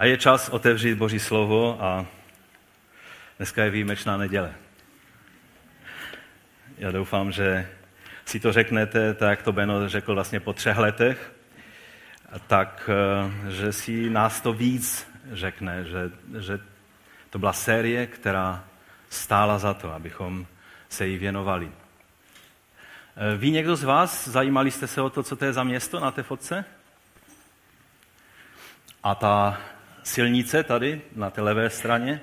A je čas otevřít Boží slovo a dneska je výjimečná neděle. Já doufám, že si to řeknete, tak to Beno řekl vlastně po třech letech, tak eh, že si nás to víc řekne, že, že to byla série, která stála za to, abychom se jí věnovali. Eh, ví někdo z vás, zajímali jste se o to, co to je za město na té fotce? A ta silnice tady na té levé straně,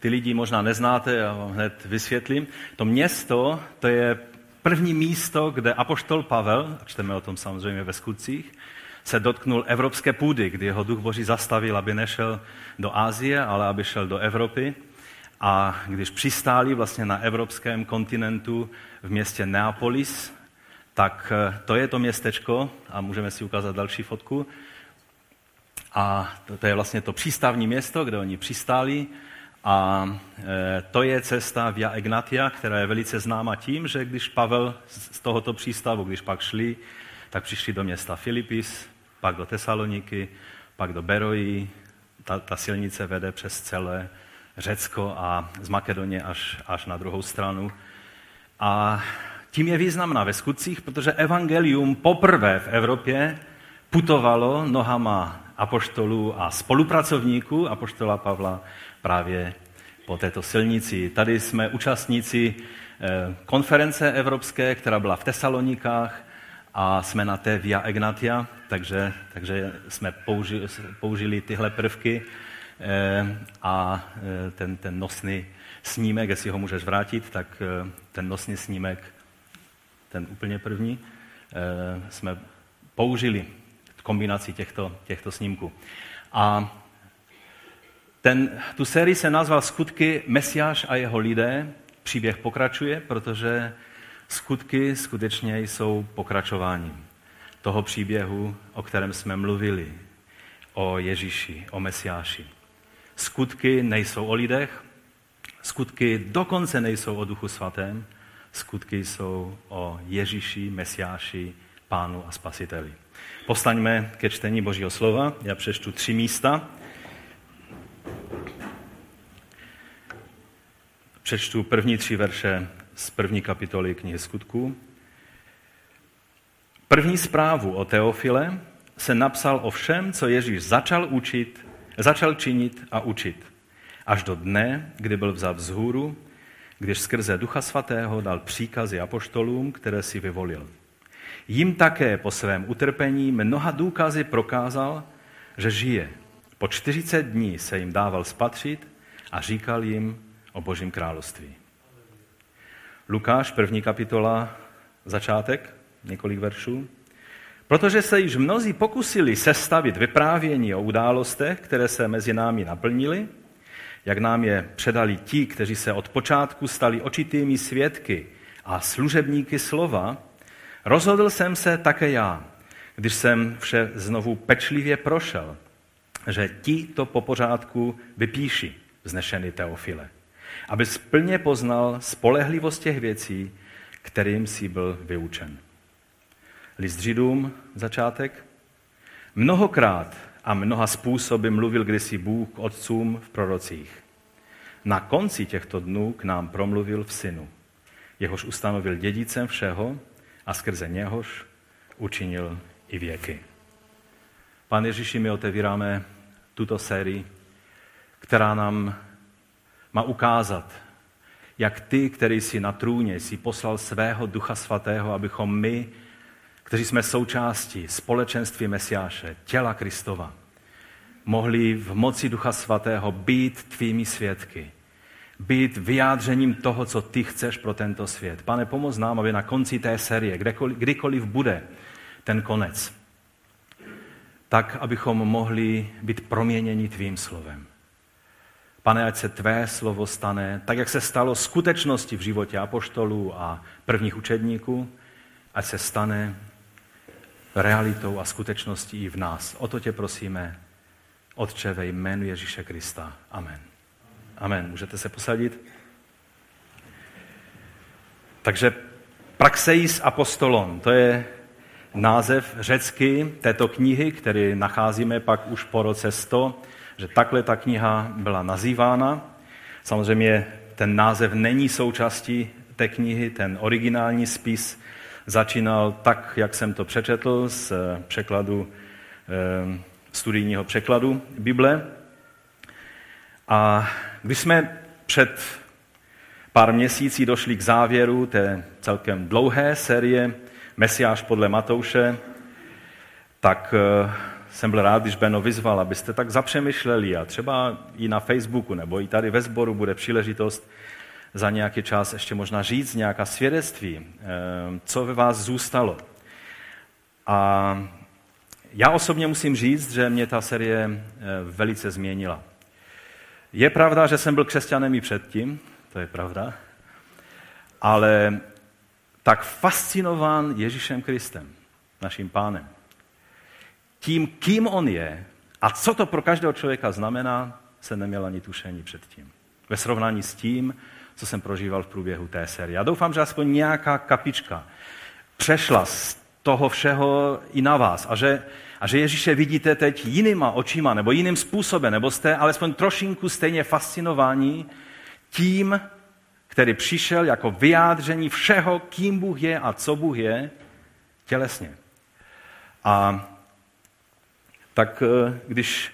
ty lidi možná neznáte, já vám hned vysvětlím. To město, to je první místo, kde apoštol Pavel, a čteme o tom samozřejmě ve skutcích, se dotknul evropské půdy, kdy jeho duch Boží zastavil, aby nešel do Ázie, ale aby šel do Evropy. A když přistáli vlastně na evropském kontinentu v městě Neapolis, tak eh, to je to městečko, a můžeme si ukázat další fotku, a to, to je vlastně to přístavní město, kde oni přistáli. A e, to je cesta Via Egnatia, která je velice známa tím, že když Pavel z tohoto přístavu, když pak šli, tak přišli do města Filipis, pak do Tesaloniky, pak do Beroji. Ta, ta silnice vede přes celé Řecko a z Makedonie až, až na druhou stranu. A tím je významná ve skutcích, protože evangelium poprvé v Evropě putovalo nohama apoštolů a spolupracovníků apoštola Pavla právě po této silnici. Tady jsme účastníci eh, konference evropské, která byla v Tesalonikách a jsme na té Via Egnatia, takže, takže jsme použili, použili tyhle prvky eh, a eh, ten, ten nosný snímek, jestli ho můžeš vrátit, tak ten nosný snímek, ten úplně první, jsme použili kombinací těchto, těchto snímků. A ten, tu sérii se nazval Skutky Mesiáš a jeho lidé. Příběh pokračuje, protože skutky skutečně jsou pokračováním toho příběhu, o kterém jsme mluvili, o Ježíši, o Mesiáši. Skutky nejsou o lidech, skutky dokonce nejsou o Duchu Svatém, skutky jsou o Ježíši, Mesiáši, Pánu a Spasiteli. Postaňme ke čtení Božího slova. Já přečtu tři místa. Přečtu první tři verše z první kapitoly knihy skutků. První zprávu o Teofile se napsal o všem, co Ježíš začal učit, začal činit a učit. Až do dne, kdy byl vzat vzhůru, když skrze Ducha Svatého dal příkazy apoštolům, které si vyvolil. Jim také po svém utrpení mnoha důkazy prokázal, že žije. Po 40 dní se jim dával spatřit a říkal jim o Božím království. Lukáš, první kapitola, začátek, několik veršů. Protože se již mnozí pokusili sestavit vyprávění o událostech, které se mezi námi naplnily, jak nám je předali ti, kteří se od počátku stali očitými svědky a služebníky slova, Rozhodl jsem se také já, když jsem vše znovu pečlivě prošel, že ti to po pořádku vypíši, vznešený Teofile, aby splně poznal spolehlivost těch věcí, kterým si byl vyučen. List Židům, začátek. Mnohokrát a mnoha způsoby mluvil kdysi Bůh k otcům v prorocích. Na konci těchto dnů k nám promluvil v synu, jehož ustanovil dědicem všeho, a skrze něhož učinil i věky. Pane Ježíši, my otevíráme tuto sérii, která nám má ukázat, jak ty, který jsi na trůně, si poslal svého Ducha Svatého, abychom my, kteří jsme součástí společenství Mesiáše, těla Kristova, mohli v moci Ducha Svatého být tvými svědky, být vyjádřením toho, co ty chceš pro tento svět. Pane, pomoz nám, aby na konci té série, kdekoliv, kdykoliv bude ten konec, tak, abychom mohli být proměněni tvým slovem. Pane, ať se tvé slovo stane, tak jak se stalo skutečnosti v životě apoštolů a prvních učedníků, ať se stane realitou a skutečností i v nás. O to tě prosíme, Otče, ve jménu Ježíše Krista. Amen. Amen. Můžete se posadit? Takže Praxeis apostolon, to je název řecky této knihy, který nacházíme pak už po roce 100 že takhle ta kniha byla nazývána. Samozřejmě ten název není součástí té knihy, ten originální spis začínal tak, jak jsem to přečetl z překladu, eh, studijního překladu Bible. A když jsme před pár měsící došli k závěru té celkem dlouhé série Mesiáš podle Matouše, tak eh, jsem byl rád, když Beno vyzval, abyste tak zapřemýšleli a třeba i na Facebooku nebo i tady ve sboru bude příležitost za nějaký čas ještě možná říct nějaká svědectví, eh, co ve vás zůstalo. A já osobně musím říct, že mě ta série eh, velice změnila. Je pravda, že jsem byl křesťanem i předtím, to je pravda, ale tak fascinován Ježíšem Kristem, naším pánem, tím, kým on je a co to pro každého člověka znamená, se neměl ani tušení předtím. Ve srovnání s tím, co jsem prožíval v průběhu té série. Já doufám, že aspoň nějaká kapička přešla z toho všeho i na vás a že, a že Ježíše vidíte teď jinýma očima nebo jiným způsobem, nebo jste alespoň trošinku stejně fascinováni tím, který přišel jako vyjádření všeho, kým Bůh je a co Bůh je, tělesně. A tak eh, když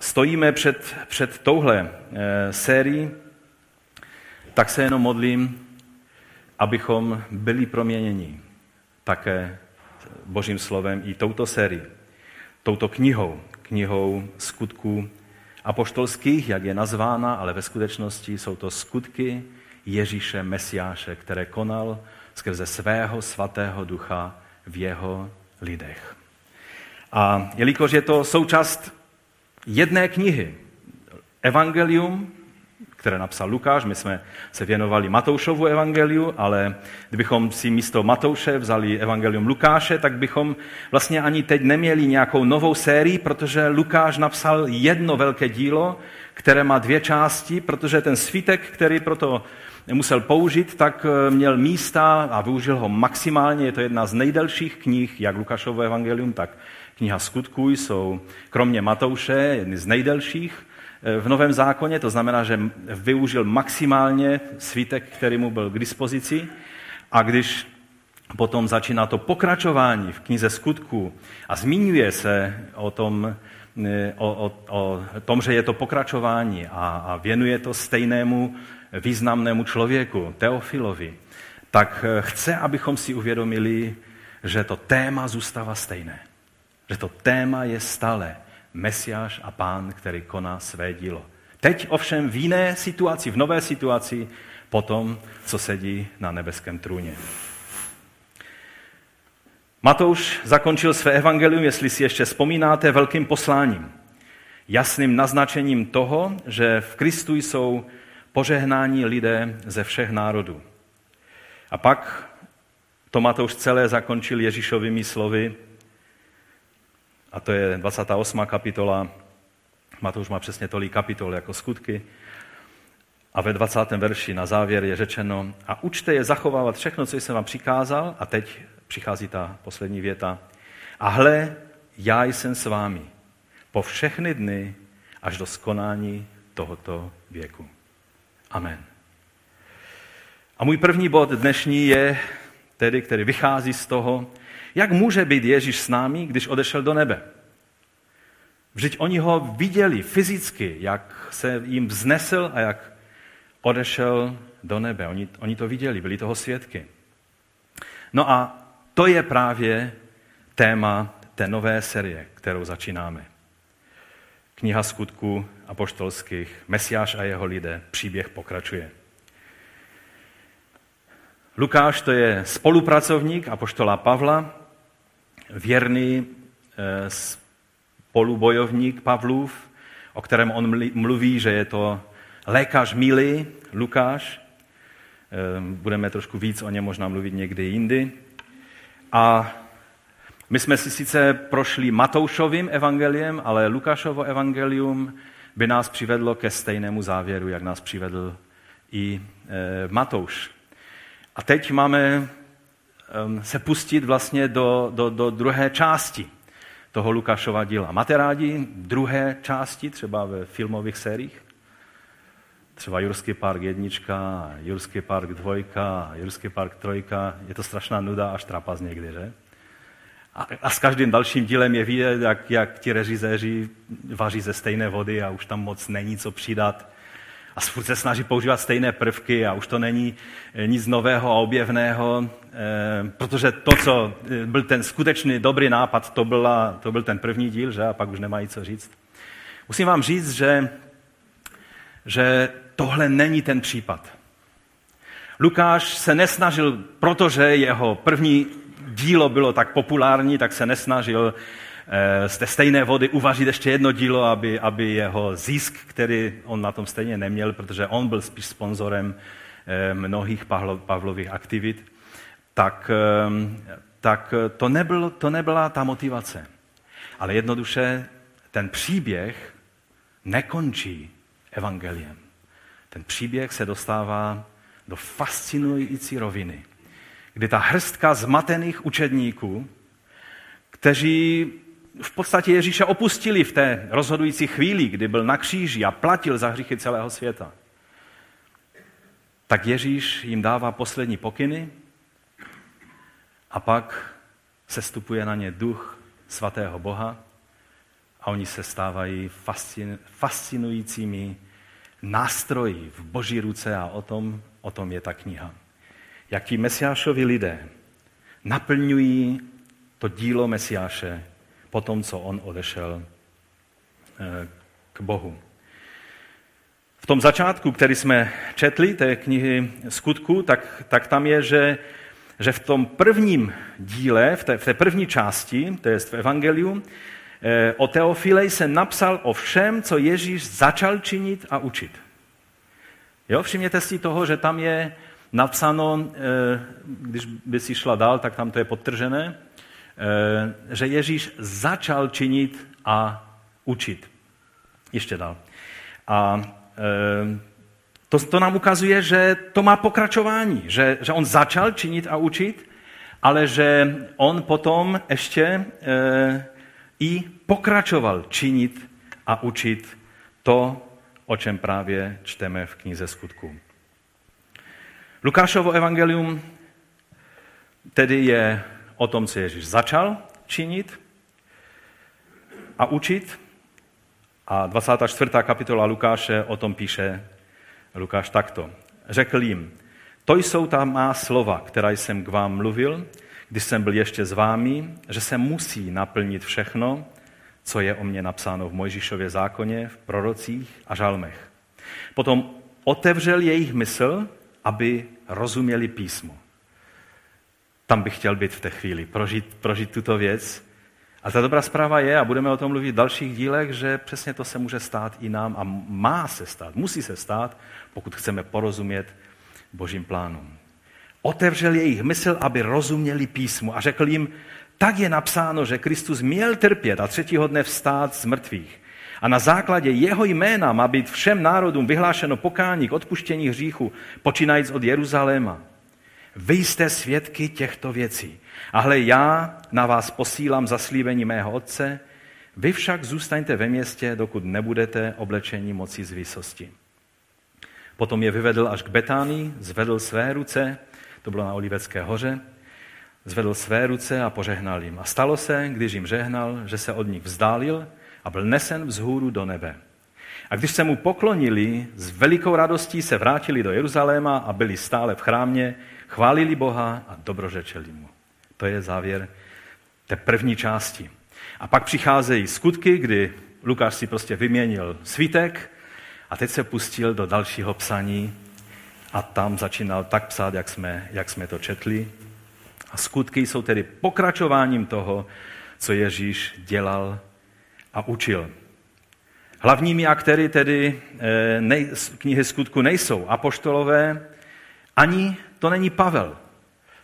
stojíme před, před touhle eh, sérií, tak se jenom modlím, abychom byli proměněni také Božím slovem i touto sérií, touto knihou, knihou skutků apoštolských, jak je nazvána, ale ve skutečnosti jsou to skutky Ježíše Mesiáše, které konal skrze svého svatého ducha v jeho lidech. A jelikož je to součást jedné knihy, Evangelium, které napsal Lukáš, my jsme se věnovali Matoušovu evangeliu, ale kdybychom si místo Matouše vzali evangelium Lukáše, tak bychom vlastně ani teď neměli nějakou novou sérii, protože Lukáš napsal jedno velké dílo, které má dvě části, protože ten svítek, který proto musel použít, tak eh, měl místa a využil ho maximálně. Je to jedna z nejdelších knih, jak Lukášovo evangelium, tak kniha skutků jsou kromě Matouše jedny z nejdelších v Novém zákoně, to znamená, že využil maximálně svítek, který mu byl k dispozici. A když potom začíná to pokračování v knize skutků a zmiňuje se o tom, o, o, o tom že je to pokračování a, a věnuje to stejnému významnému člověku, Teofilovi, tak chce, abychom si uvědomili, že to téma zůstává stejné. Že to téma je stále Mesiáš a pán, který koná své dílo. Teď ovšem v jiné situaci, v nové situaci, po tom, co sedí na nebeském trůně. Matouš zakončil své evangelium, jestli si ještě vzpomínáte, velkým posláním. Jasným naznačením toho, že v Kristu jsou požehnání lidé ze všech národů. A pak to Matouš celé zakončil Ježíšovými slovy, a to je 28. kapitola. Matouš má přesně tolik kapitol jako skutky. A ve 20. verši na závěr je řečeno, a učte je zachovávat všechno, co jsem vám přikázal. A teď přichází ta poslední věta. A hle, já jsem s vámi po všechny dny až do skonání tohoto věku. Amen. A můj první bod dnešní je tedy, který vychází z toho, jak může být Ježíš s námi, když odešel do nebe? Vždyť oni ho viděli fyzicky, jak se jim vznesl a jak odešel do nebe. Oni, oni to viděli, byli toho svědky. No a to je právě téma té nové série, kterou začínáme. Kniha skutků apoštolských, Mesiáš a jeho lidé, příběh pokračuje. Lukáš to je spolupracovník apoštola Pavla, věrný eh, spolubojovník Pavlův, o kterém on mluví, že je to lékař milý, Lukáš. Eh, budeme trošku víc o něm možná mluvit někdy jindy. A my jsme si sice prošli Matoušovým evangeliem, ale Lukášovo evangelium by nás přivedlo ke stejnému závěru, jak nás přivedl i eh, Matouš. A teď máme se pustit vlastně do, do, do druhé části toho Lukášova díla. Máte rádi druhé části, třeba ve filmových sériích? Třeba Jurský park jednička, Jurský park dvojka, Jurský park trojka. Je to strašná nuda až trapas někdy, že? A, a s každým dalším dílem je vidět, jak, jak ti režiséři vaří ze stejné vody a už tam moc není co přidat. A se snaží používat stejné prvky a už to není nic nového a objevného, protože to, co eh, byl ten skutečný dobrý nápad, to, byla, to byl ten první díl, že? a pak už nemají co říct. Musím vám říct, že, že tohle není ten případ. Lukáš se nesnažil, protože jeho první dílo bylo tak populární, tak se nesnažil eh, z té stejné vody uvařit ještě jedno dílo, aby, aby jeho zisk, který on na tom stejně neměl, protože on byl spíš sponzorem eh, mnohých Pavlových aktivit, tak, eh, tak to, nebyl, to nebyla ta motivace. Ale jednoduše ten příběh nekončí evangeliem. Ten příběh se dostává do fascinující roviny kdy ta hrstka zmatených učedníků, kteří v podstatě Ježíše opustili v té rozhodující chvíli, kdy byl na kříži a platil za hříchy celého světa, tak Ježíš jim dává poslední pokyny a pak se stupuje na ně duch svatého Boha a oni se stávají fascinujícími nástroji v boží ruce a o tom, o tom je ta kniha jak ti mesiášovi lidé naplňují to dílo mesiáše po tom, co on odešel eh, k Bohu. V tom začátku, který jsme četli, té knihy skutku, tak, tak tam je, že, že v tom prvním díle, v té, v té první části, to je v Evangeliu, eh, o Teofilej se napsal o všem, co Ježíš začal činit a učit. Jo, všimněte si toho, že tam je napsáno, eh, když by si šla dál, tak tam to je podtržené, eh, že Ježíš začal činit a učit. Ještě dál. A to, to nám ukazuje, že to má pokračování, že, že on začal činit a učit, ale že on potom ještě e, i pokračoval činit a učit to, o čem právě čteme v knize skutků. Lukášovo evangelium tedy je o tom, co Ježíš začal činit a učit. A 24. kapitola Lukáše o tom píše Lukáš takto. Řekl jim, to jsou ta má slova, která jsem k vám mluvil, když jsem byl ještě s vámi, že se musí naplnit všechno, co je o mně napsáno v Mojžíšově zákoně, v prorocích a žalmech. Potom otevřel jejich mysl, aby rozuměli písmu. Tam bych chtěl být v té chvíli, prožít, prožít tuto věc. A ta dobrá zpráva je, a budeme o tom mluvit v dalších dílech, že přesně to se může stát i nám a má se stát, musí se stát, pokud chceme porozumět božím plánům. Otevřel jejich mysl, aby rozuměli písmu a řekl jim, tak je napsáno, že Kristus měl trpět a třetího dne vstát z mrtvých a na základě jeho jména má být všem národům vyhlášeno pokání k odpuštění hříchu, počínajíc od Jeruzaléma. Vy jste svědky těchto věcí. A hle, já na vás posílám zaslíbení mého otce, vy však zůstaňte ve městě, dokud nebudete oblečení moci z výsosti. Potom je vyvedl až k Betánii, zvedl své ruce, to bylo na Olivecké hoře, zvedl své ruce a požehnal jim. A stalo se, když jim žehnal, že se od nich vzdálil a byl nesen vzhůru do nebe. A když se mu poklonili, s velikou radostí se vrátili do Jeruzaléma a byli stále v chrámě, chválili Boha a dobrořečeli mu. To je závěr té první části. A pak přicházejí skutky, kdy Lukáš si prostě vyměnil svítek a teď se pustil do dalšího psaní a tam začínal tak psát, jak jsme, jak jsme to četli. A skutky jsou tedy pokračováním toho, co Ježíš dělal a učil. Hlavními aktéry tedy eh, nej, knihy skutku nejsou apoštolové, ani to není Pavel.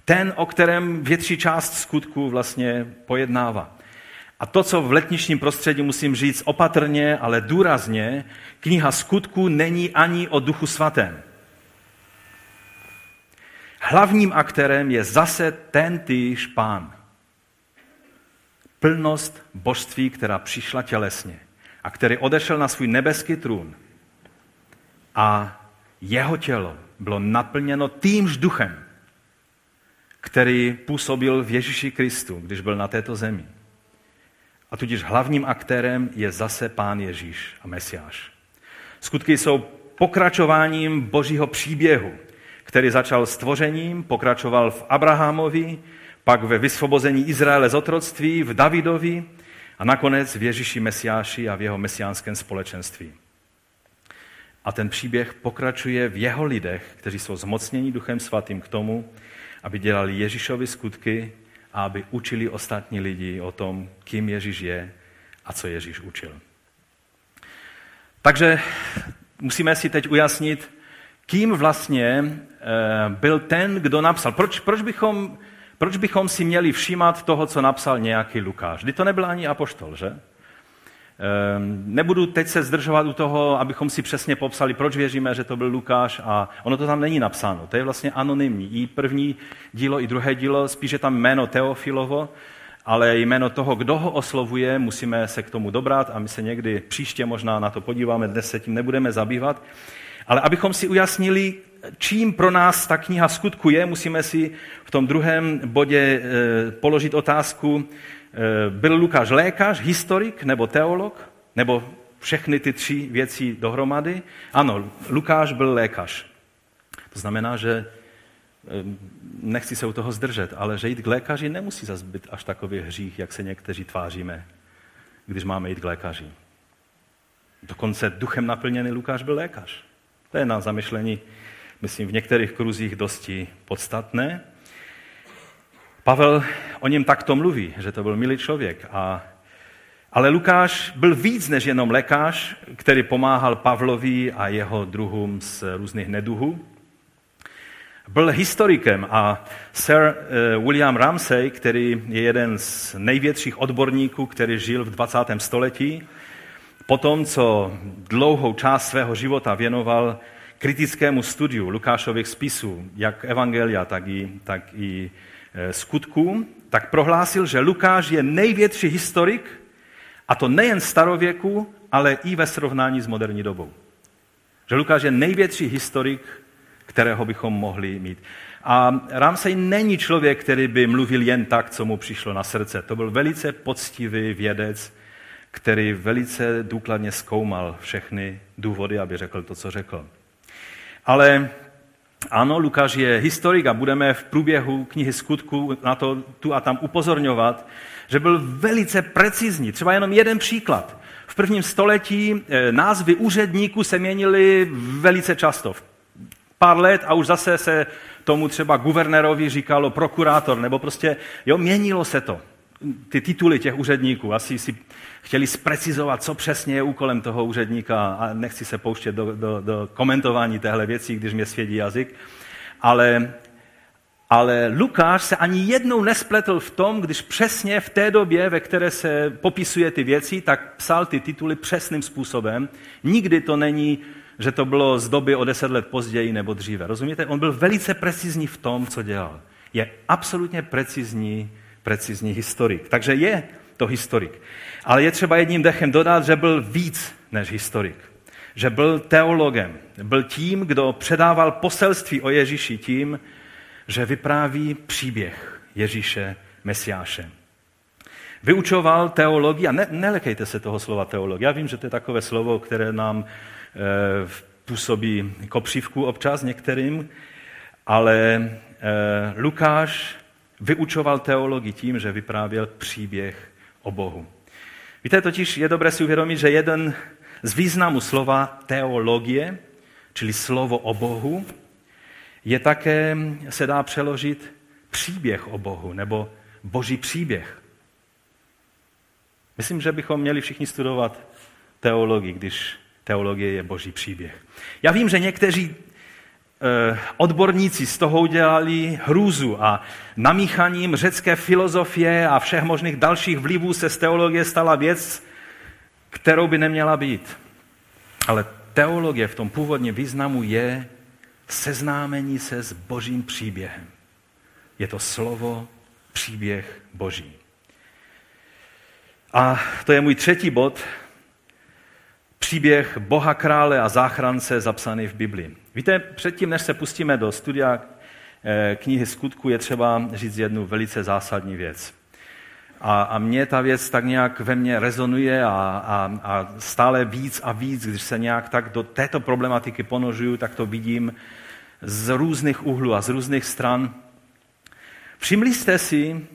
Ten, o kterém větší část skutku vlastně pojednává. A to, co v letničním prostředí musím říct opatrně, ale důrazně, kniha skutku není ani o duchu svatém. Hlavním aktérem je zase ten týž pán. plnost božství, která přišla tělesně a který odešel na svůj nebeský trůn. A jeho tělo bylo naplněno týmž duchem, který působil v Ježíši Kristu, když byl na této zemi. A tudíž hlavním aktérem je zase Pán Ježíš a Mesiáš. Skutky jsou pokračováním božího příběhu, který začal stvořením, pokračoval v Abrahamovi, pak ve vysvobození Izraele z otroctví, v Davidovi a nakonec v Ježíši Mesiáši a v jeho mesiánském společenství. A ten příběh pokračuje v jeho lidech, kteří jsou zmocněni Duchem Svatým k tomu, aby dělali Ježíšovi skutky a aby učili ostatní lidi o tom, kým Ježíš je a co Ježíš učil. Takže musíme si teď ujasnit, kým vlastně eh, byl ten, kdo napsal. Proč, proč, bychom, proč bychom si měli všímat toho, co napsal nějaký Lukáš? Kdy to nebyl ani apoštol, že? Ehm, nebudu teď se zdržovat u toho, abychom si přesně popsali, proč věříme, že to byl Lukáš a ono to tam není napsáno. To je vlastně anonymní. I první dílo, i druhé dílo, spíše tam jméno Teofilovo, ale jméno toho, kdo ho oslovuje, musíme se k tomu dobrat a my se někdy příště možná na to podíváme, dnes se tím nebudeme zabývat. Ale abychom si ujasnili, čím pro nás ta kniha skutku je, musíme si v tom druhém bodě eh, položit otázku, byl Lukáš lékař, historik nebo teolog? Nebo všechny ty tři věci dohromady? Ano, Lukáš byl lékař. To znamená, že eh, nechci se u toho zdržet, ale že jít k lékaři nemusí zase být až takový hřích, jak se někteří tváříme, když máme jít k lékaři. Dokonce duchem naplněný Lukáš byl lékař. To je na zamyšlení, myslím, v některých kruzích dosti podstatné. Pavel o něm takto mluví, že to byl milý člověk. A, ale Lukáš byl víc než jenom lékař, který pomáhal Pavlovi a jeho druhům z různých neduhů. Byl historikem a Sir eh, William Ramsay, který je jeden z největších odborníků, který žil v 20. století, potom, co dlouhou část svého života věnoval kritickému studiu Lukášových spisů, jak evangelia, tak i, tak i skutků, tak prohlásil, že Lukáš je největší historik, a to nejen starověku, ale i ve srovnání s moderní dobou. Že Lukáš je největší historik, kterého bychom mohli mít. A Ramsey není člověk, který by mluvil jen tak, co mu přišlo na srdce. To byl velice poctivý vědec, který velice důkladně zkoumal všechny důvody, aby řekl to, co řekl. Ale ano, Lukáš je historik a budeme v průběhu knihy skutku na to tu a tam upozorňovat, že byl velice precizní. Třeba jenom jeden příklad. V prvním století eh, názvy úředníků se měnily velice často. Pár let a už zase se tomu třeba guvernérovi říkalo prokurátor, nebo prostě, jo, měnilo se to ty tituly těch úředníků. Asi si chtěli zprecizovat, co přesně je úkolem toho úředníka a nechci se pouštět do, do, do komentování téhle věcí, když mě svědí jazyk. Ale, ale Lukáš se ani jednou nespletl v tom, když přesně v té době, ve které se popisuje ty věci, tak psal ty tituly přesným způsobem. Nikdy to není, že to bylo z doby o deset let později nebo dříve. Rozumíte? On byl velice precizní v tom, co dělal. Je absolutně precizní precizní historik. Takže je to historik. Ale je třeba jedním dechem dodat, že byl víc než historik. Že byl teologem. Byl tím, kdo předával poselství o Ježíši tím, že vypráví příběh Ježíše Mesiáše. Vyučoval teologii, a ne, nelekejte se toho slova teologie. Já vím, že to je takové slovo, které nám e, působí kopřivku občas některým, ale e, Lukáš vyučoval teologii tím, že vyprávěl příběh o Bohu. Víte, totiž je dobré si uvědomit, že jeden z významů slova teologie, čili slovo o Bohu, je také, se dá přeložit příběh o Bohu, nebo boží příběh. Myslím, že bychom měli všichni studovat teologii, když teologie je boží příběh. Já vím, že někteří odborníci z toho udělali hrůzu a namíchaním řecké filozofie a všech možných dalších vlivů se z teologie stala věc, kterou by neměla být. Ale teologie v tom původním významu je seznámení se s božím příběhem. Je to slovo, příběh boží. A to je můj třetí bod, příběh Boha krále a záchrance zapsaný v Biblii. Víte, předtím, než se pustíme do studia eh, knihy skutku, je třeba říct jednu velice zásadní věc. A, a mě ta věc tak nějak ve mně rezonuje a, a, a stále víc a víc, když se nějak tak do této problematiky ponožuju, tak to vidím z různých úhlů a z různých stran. Všimli jste si,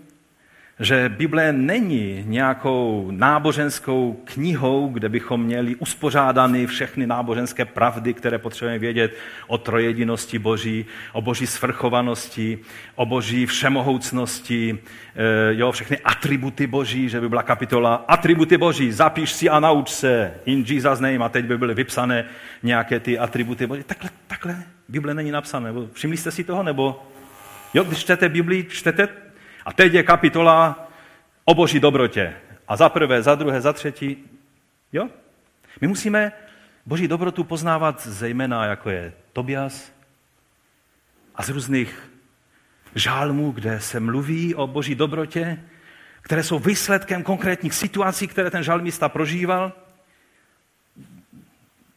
že Bible není nějakou náboženskou knihou, kde bychom měli uspořádány všechny náboženské pravdy, které potřebujeme vědět o trojedinosti Boží, o Boží svrchovanosti, o Boží všemohoucnosti, eh, jo, všechny atributy Boží, že by byla kapitola atributy Boží, zapiš si a nauč se, in Jesus name, a teď by byly vypsané nějaké ty atributy Boží. Takhle, takhle Bible není napsané. Všimli jste si toho? Nebo jo, když čtete Biblii, čtete a teď je kapitola o boží dobrotě. A za prvé, za druhé, za třetí. Jo? My musíme boží dobrotu poznávat zejména, jako je Tobias a z různých žálmů, kde se mluví o boží dobrotě, které jsou výsledkem konkrétních situací, které ten žalmista prožíval.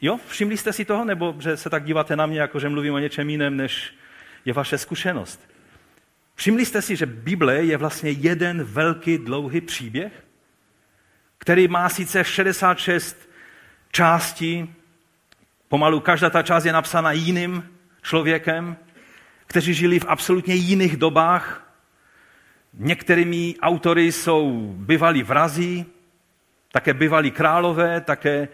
Jo, všimli jste si toho, nebo že se tak díváte na mě, jako že mluvím o něčem jiném, než je vaše zkušenost? Všimli jste si, že Bible je vlastně jeden velký dlouhý příběh, který má sice 66 částí, pomalu každá ta část je napsána jiným člověkem, kteří žili v absolutně jiných dobách. Některými autory jsou bývalí vrazí, také bývalí králové, také,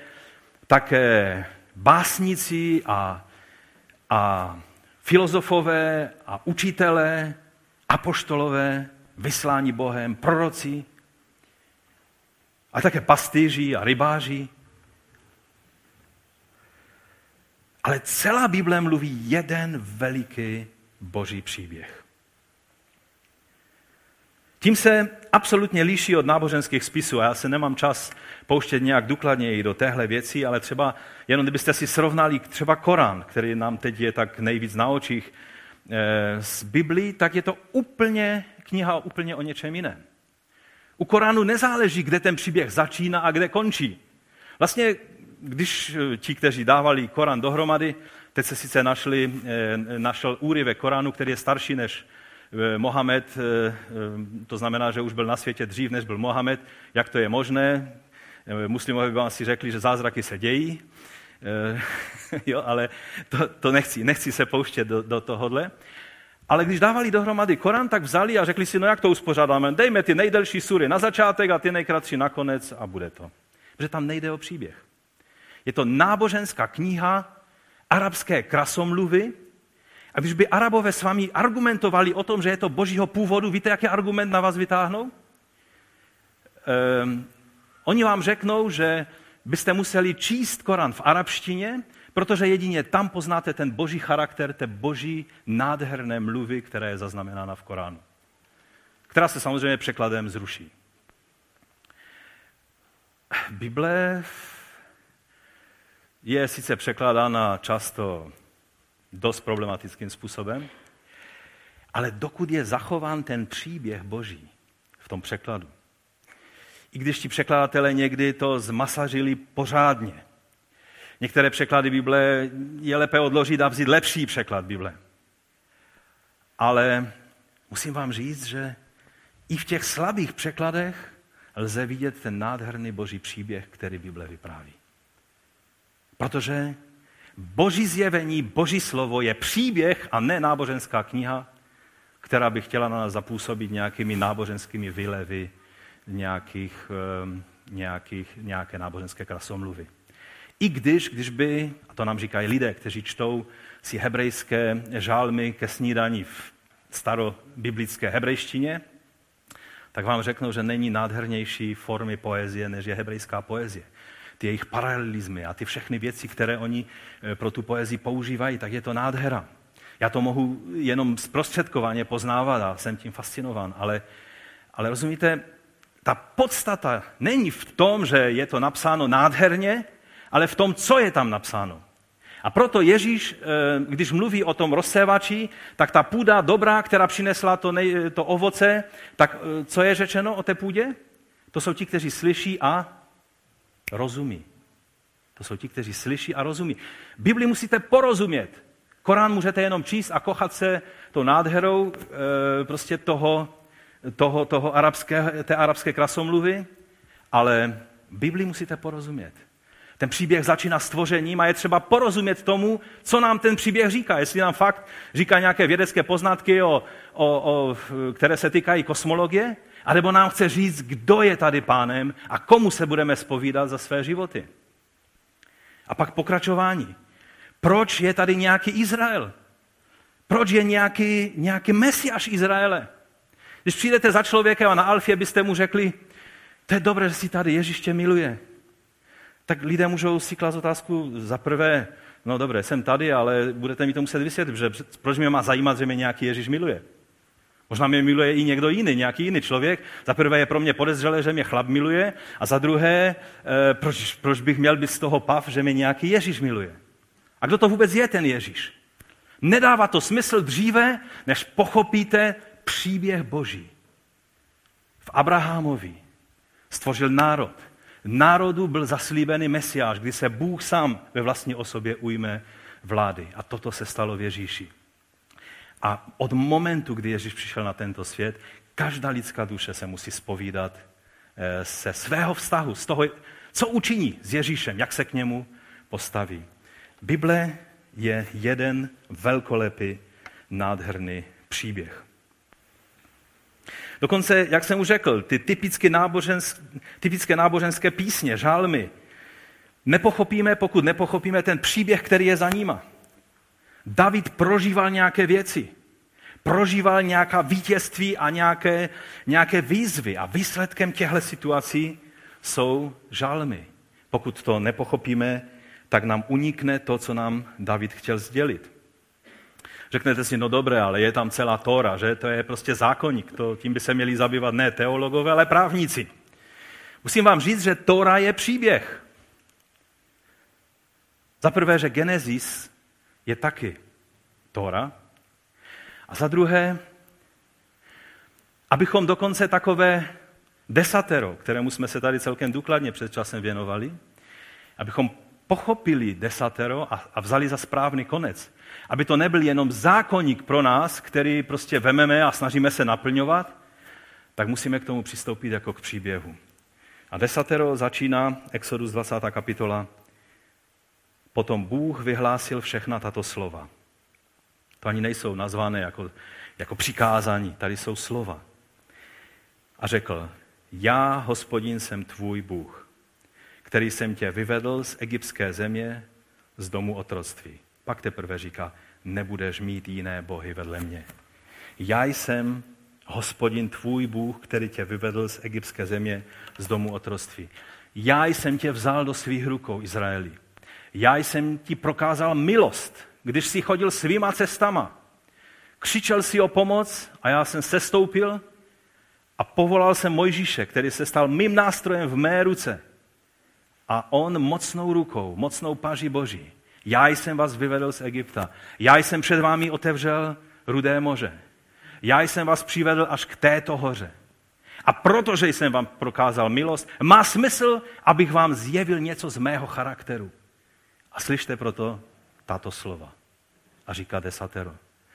také básníci a, a filozofové a učitelé apoštolové, vyslání Bohem, proroci, a také pastýři a rybáři. Ale celá Bible mluví jeden veliký boží příběh. Tím se absolutně liší od náboženských spisů a já se nemám čas pouštět nějak důkladněji do téhle věci, ale třeba jenom kdybyste si srovnali třeba Korán, který nám teď je tak nejvíc na očích, z Biblii, tak je to úplně kniha úplně o něčem jiném. U Koránu nezáleží, kde ten příběh začíná a kde končí. Vlastně, když eh, ti, kteří dávali Korán dohromady, teď se sice našli, eh, našel úryvek Koránu, který je starší než Mohamed, to znamená, že už byl na světě dřív, než byl Mohamed. Jak to je možné? Muslimové by vám si řekli, že zázraky se dějí. Eh, jo, ale to, to nechci, nechci se pouštět do, do tohohle. Ale když dávali dohromady Korán, tak vzali a řekli si, no jak to uspořádáme, dejme ty nejdelší sury na začátek a ty nejkratší na konec a bude to. Protože tam nejde o příběh. Je to náboženská kniha arabské krasomluvy, a když by Arabové s vámi argumentovali o tom, že je to božího původu, víte, jaký argument na vás vytáhnou? Um, oni vám řeknou, že byste museli číst Korán v arabštině, protože jedině tam poznáte ten boží charakter, té boží nádherné mluvy, která je zaznamenána v Koránu. Která se samozřejmě překladem zruší. Bible je sice překládána často dost problematickým způsobem, ale dokud je zachován ten příběh boží v tom překladu, i když ti překladatelé někdy to zmasařili pořádně. Některé překlady Bible je lépe odložit a vzít lepší překlad Bible. Ale musím vám říct, že i v těch slabých překladech lze vidět ten nádherný boží příběh, který Bible vypráví. Protože boží zjevení, boží slovo je příběh a ne náboženská kniha, která by chtěla na nás zapůsobit nějakými náboženskými výlevy nějakých, ehm, nějakých, nějaké náboženské krasomluvy. I když, když by, a to nám říkají lidé, kteří čtou si hebrejské žálmy ke snídaní v starobiblické hebrejštině, tak vám řeknou, že není nádhernější formy poezie, než je hebrejská poezie. Ty jejich paralelizmy a ty všechny věci, které oni eh, pro tu poezii používají, tak je to nádhera. Já to mohu jenom zprostředkovaně poznávat a jsem tím fascinován, ale, ale rozumíte, ta podstata není v tom, že je to napsáno nádherně, ale v tom, co je tam napsáno. A proto Ježíš, eh, když mluví o tom rozsévači, tak ta půda dobrá, která přinesla to, nej, to ovoce, tak eh, co je řečeno o té půdě? To jsou ti, kteří slyší a rozumí. To jsou ti, kteří slyší a rozumí. Bibli musíte porozumět. Korán můžete jenom číst a kochat se to nádherou e, prostě toho, toho, toho arabské, té arabské krasomluvy, ale Bibli musíte porozumět. Ten příběh začíná stvořením a je třeba porozumět tomu, co nám ten příběh říká. Jestli nám fakt říká nějaké vědecké poznatky, o, o, o, které se týkají kosmologie, anebo nám chce říct, kdo je tady pánem a komu se budeme spovídat za své životy. A pak pokračování. Proč je tady nějaký Izrael? Proč je nějaký, nějaký mesiáš Izraele? Když přijdete za člověkem a na Alfě byste mu řekli, to je dobré, že si tady Ježíš tě miluje. Tak lidé můžou si klást otázku za prvé, no dobré, jsem tady, ale budete mi to muset vysvětlit, že proč mě má zajímat, že mě nějaký Ježíš miluje. Možná mě miluje i někdo jiný, nějaký jiný člověk. Za prvé je pro mě podezřelé, že mě chlap miluje, a za druhé, eh, proč, proč bych měl být z toho pav, že mě nějaký Ježíš miluje. A kdo to vůbec je ten Ježíš? Nedává to smysl dříve, než pochopíte příběh Boží. V Abrahamovi stvořil národ. Národu byl zaslíbený mesiáš, kdy se Bůh sám ve vlastní osobě ujme vlády. A toto se stalo v Ježíši. A od momentu, kdy Ježíš přišel na tento svět, každá lidská duše se musí spovídat eh, se svého vztahu, z toho, co učiní s Ježíšem, jak se k němu postaví. Bible je jeden velkolepý, nádherný příběh. Dokonce, jak jsem už řekl, ty typické, náboženské, typické náboženské písně, žálmy, nepochopíme, pokud nepochopíme ten příběh, který je za nima. David prožíval nějaké věci, prožíval nějaká vítězství a nějaké, nějaké výzvy. A výsledkem těchto situací jsou žalmy. Pokud to nepochopíme, tak nám unikne to, co nám David chtěl sdělit. Řeknete si, no dobré, ale je tam celá Tóra, že to je prostě zákonník, to, tím by se měli zabývat ne teologové, ale právníci. Musím vám říct, že Tóra je příběh. Za prvé, že Genesis je taky Tóra. A za druhé, abychom dokonce takové desatero, kterému jsme se tady celkem důkladně před časem věnovali, abychom pochopili desatero a, a vzali za správný konec. Aby to nebyl jenom zákonník pro nás, který prostě vememe a snažíme se naplňovat, tak musíme k tomu přistoupit jako k příběhu. A desatero začíná, Exodus 20. kapitola, Potom Bůh vyhlásil všechna tato slova. To ani nejsou nazvané jako, jako přikázání, tady jsou slova. A řekl, já, hospodin, jsem tvůj Bůh, který jsem tě vyvedl z egyptské země, z domu otroctví. Pak teprve říká, nebudeš mít jiné bohy vedle mě. Já jsem hospodin tvůj Bůh, který tě vyvedl z egyptské země, z domu otroctví. Já jsem tě vzal do svých rukou, Izraeli. Já jsem ti prokázal milost, když jsi chodil svýma cestama. Křičel si o pomoc a já jsem sestoupil a povolal jsem Mojžíše, který se stal mým nástrojem v mé ruce. A on mocnou rukou, mocnou paží Boží. Já jsem vás vyvedl z Egypta. Já jsem před vámi otevřel rudé moře. Já jsem vás přivedl až k této hoře. A protože jsem vám prokázal milost, má smysl, abych vám zjevil něco z mého charakteru. A slyšte proto tato slova. A říká desatero.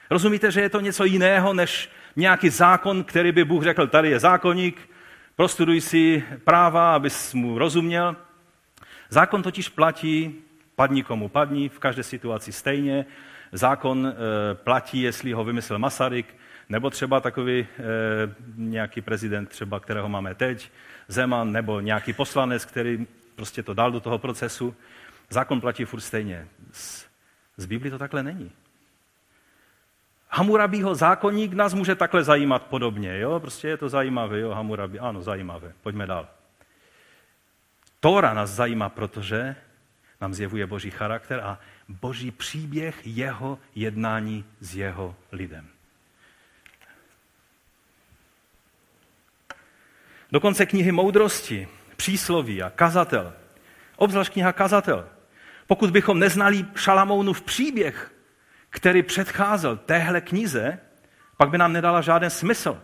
Rozumíte, že je to něco jiného, než nějaký zákon, který by Bůh řekl, tady je zákonník, prostuduj si práva, abys mu rozuměl. Zákon totiž platí, padni komu padni, v každé situaci stejně. Zákon e, platí, jestli ho vymyslel Masaryk, nebo třeba takový e, nějaký prezident, třeba kterého máme teď, Zeman, nebo nějaký poslanec, který prostě to dal do toho procesu. Zákon platí furt stejně. Z, z Biblii to takhle není. Hamurabího zákonník nás může takhle zajímat podobně. Jo? Prostě je to zajímavé. Jo? Hamurabí, ano, zajímavé. Pojďme dál. Tóra nás zajímá, protože nám zjevuje boží charakter a boží příběh jeho jednání s jeho lidem. Dokonce knihy moudrosti, přísloví a kazatel, obzvlášť kniha kazatel, pokud bychom neznali Šalamounův příběh, který předcházel téhle knize, pak by nám nedala žádný smysl.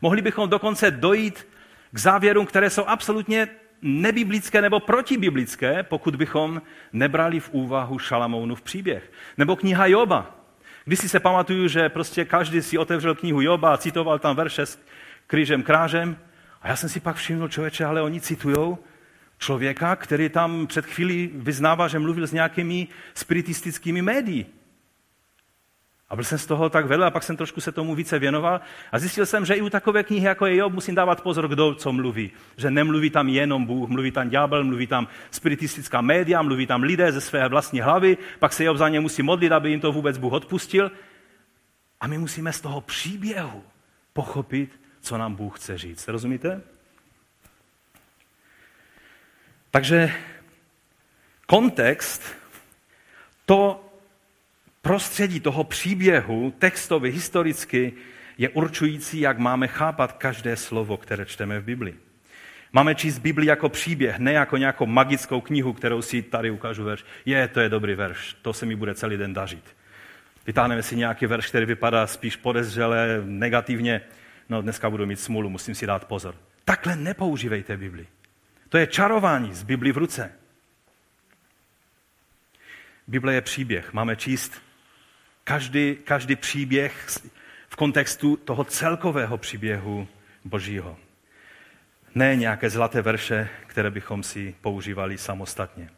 Mohli bychom dokonce dojít k závěrům, které jsou absolutně nebiblické nebo protibiblické, pokud bychom nebrali v úvahu Šalamounův příběh. Nebo kniha Joba. Když si se pamatuju, že prostě každý si otevřel knihu Joba a citoval tam verše s křížem krážem. A já jsem si pak všiml, člověče, ale oni citujou člověka, který tam před chvílí vyznává, že mluvil s nějakými spiritistickými médií. A byl jsem z toho tak vedle a pak jsem trošku se tomu více věnoval a zjistil jsem, že i u takové knihy, jako je Job, musím dávat pozor, kdo co mluví. Že nemluví tam jenom Bůh, mluví tam ďábel, mluví tam spiritistická média, mluví tam lidé ze své vlastní hlavy, pak se Job za ně musí modlit, aby jim to vůbec Bůh odpustil. A my musíme z toho příběhu pochopit, co nám Bůh chce říct. Rozumíte? Takže kontext, to prostředí toho příběhu, textově, historicky, je určující, jak máme chápat každé slovo, které čteme v Biblii. Máme číst Bibli jako příběh, ne jako nějakou magickou knihu, kterou si tady ukážu verš. Je, to je dobrý verš, to se mi bude celý den dařit. Vytáhneme si nějaký verš, který vypadá spíš podezřele, negativně. No, dneska budu mít smůlu, musím si dát pozor. Takhle nepoužívejte Bibli. To je čarování z Bibli v ruce. Bible je příběh. Máme číst každý, každý příběh v kontextu toho celkového příběhu Božího. Ne nějaké zlaté verše, které bychom si používali samostatně.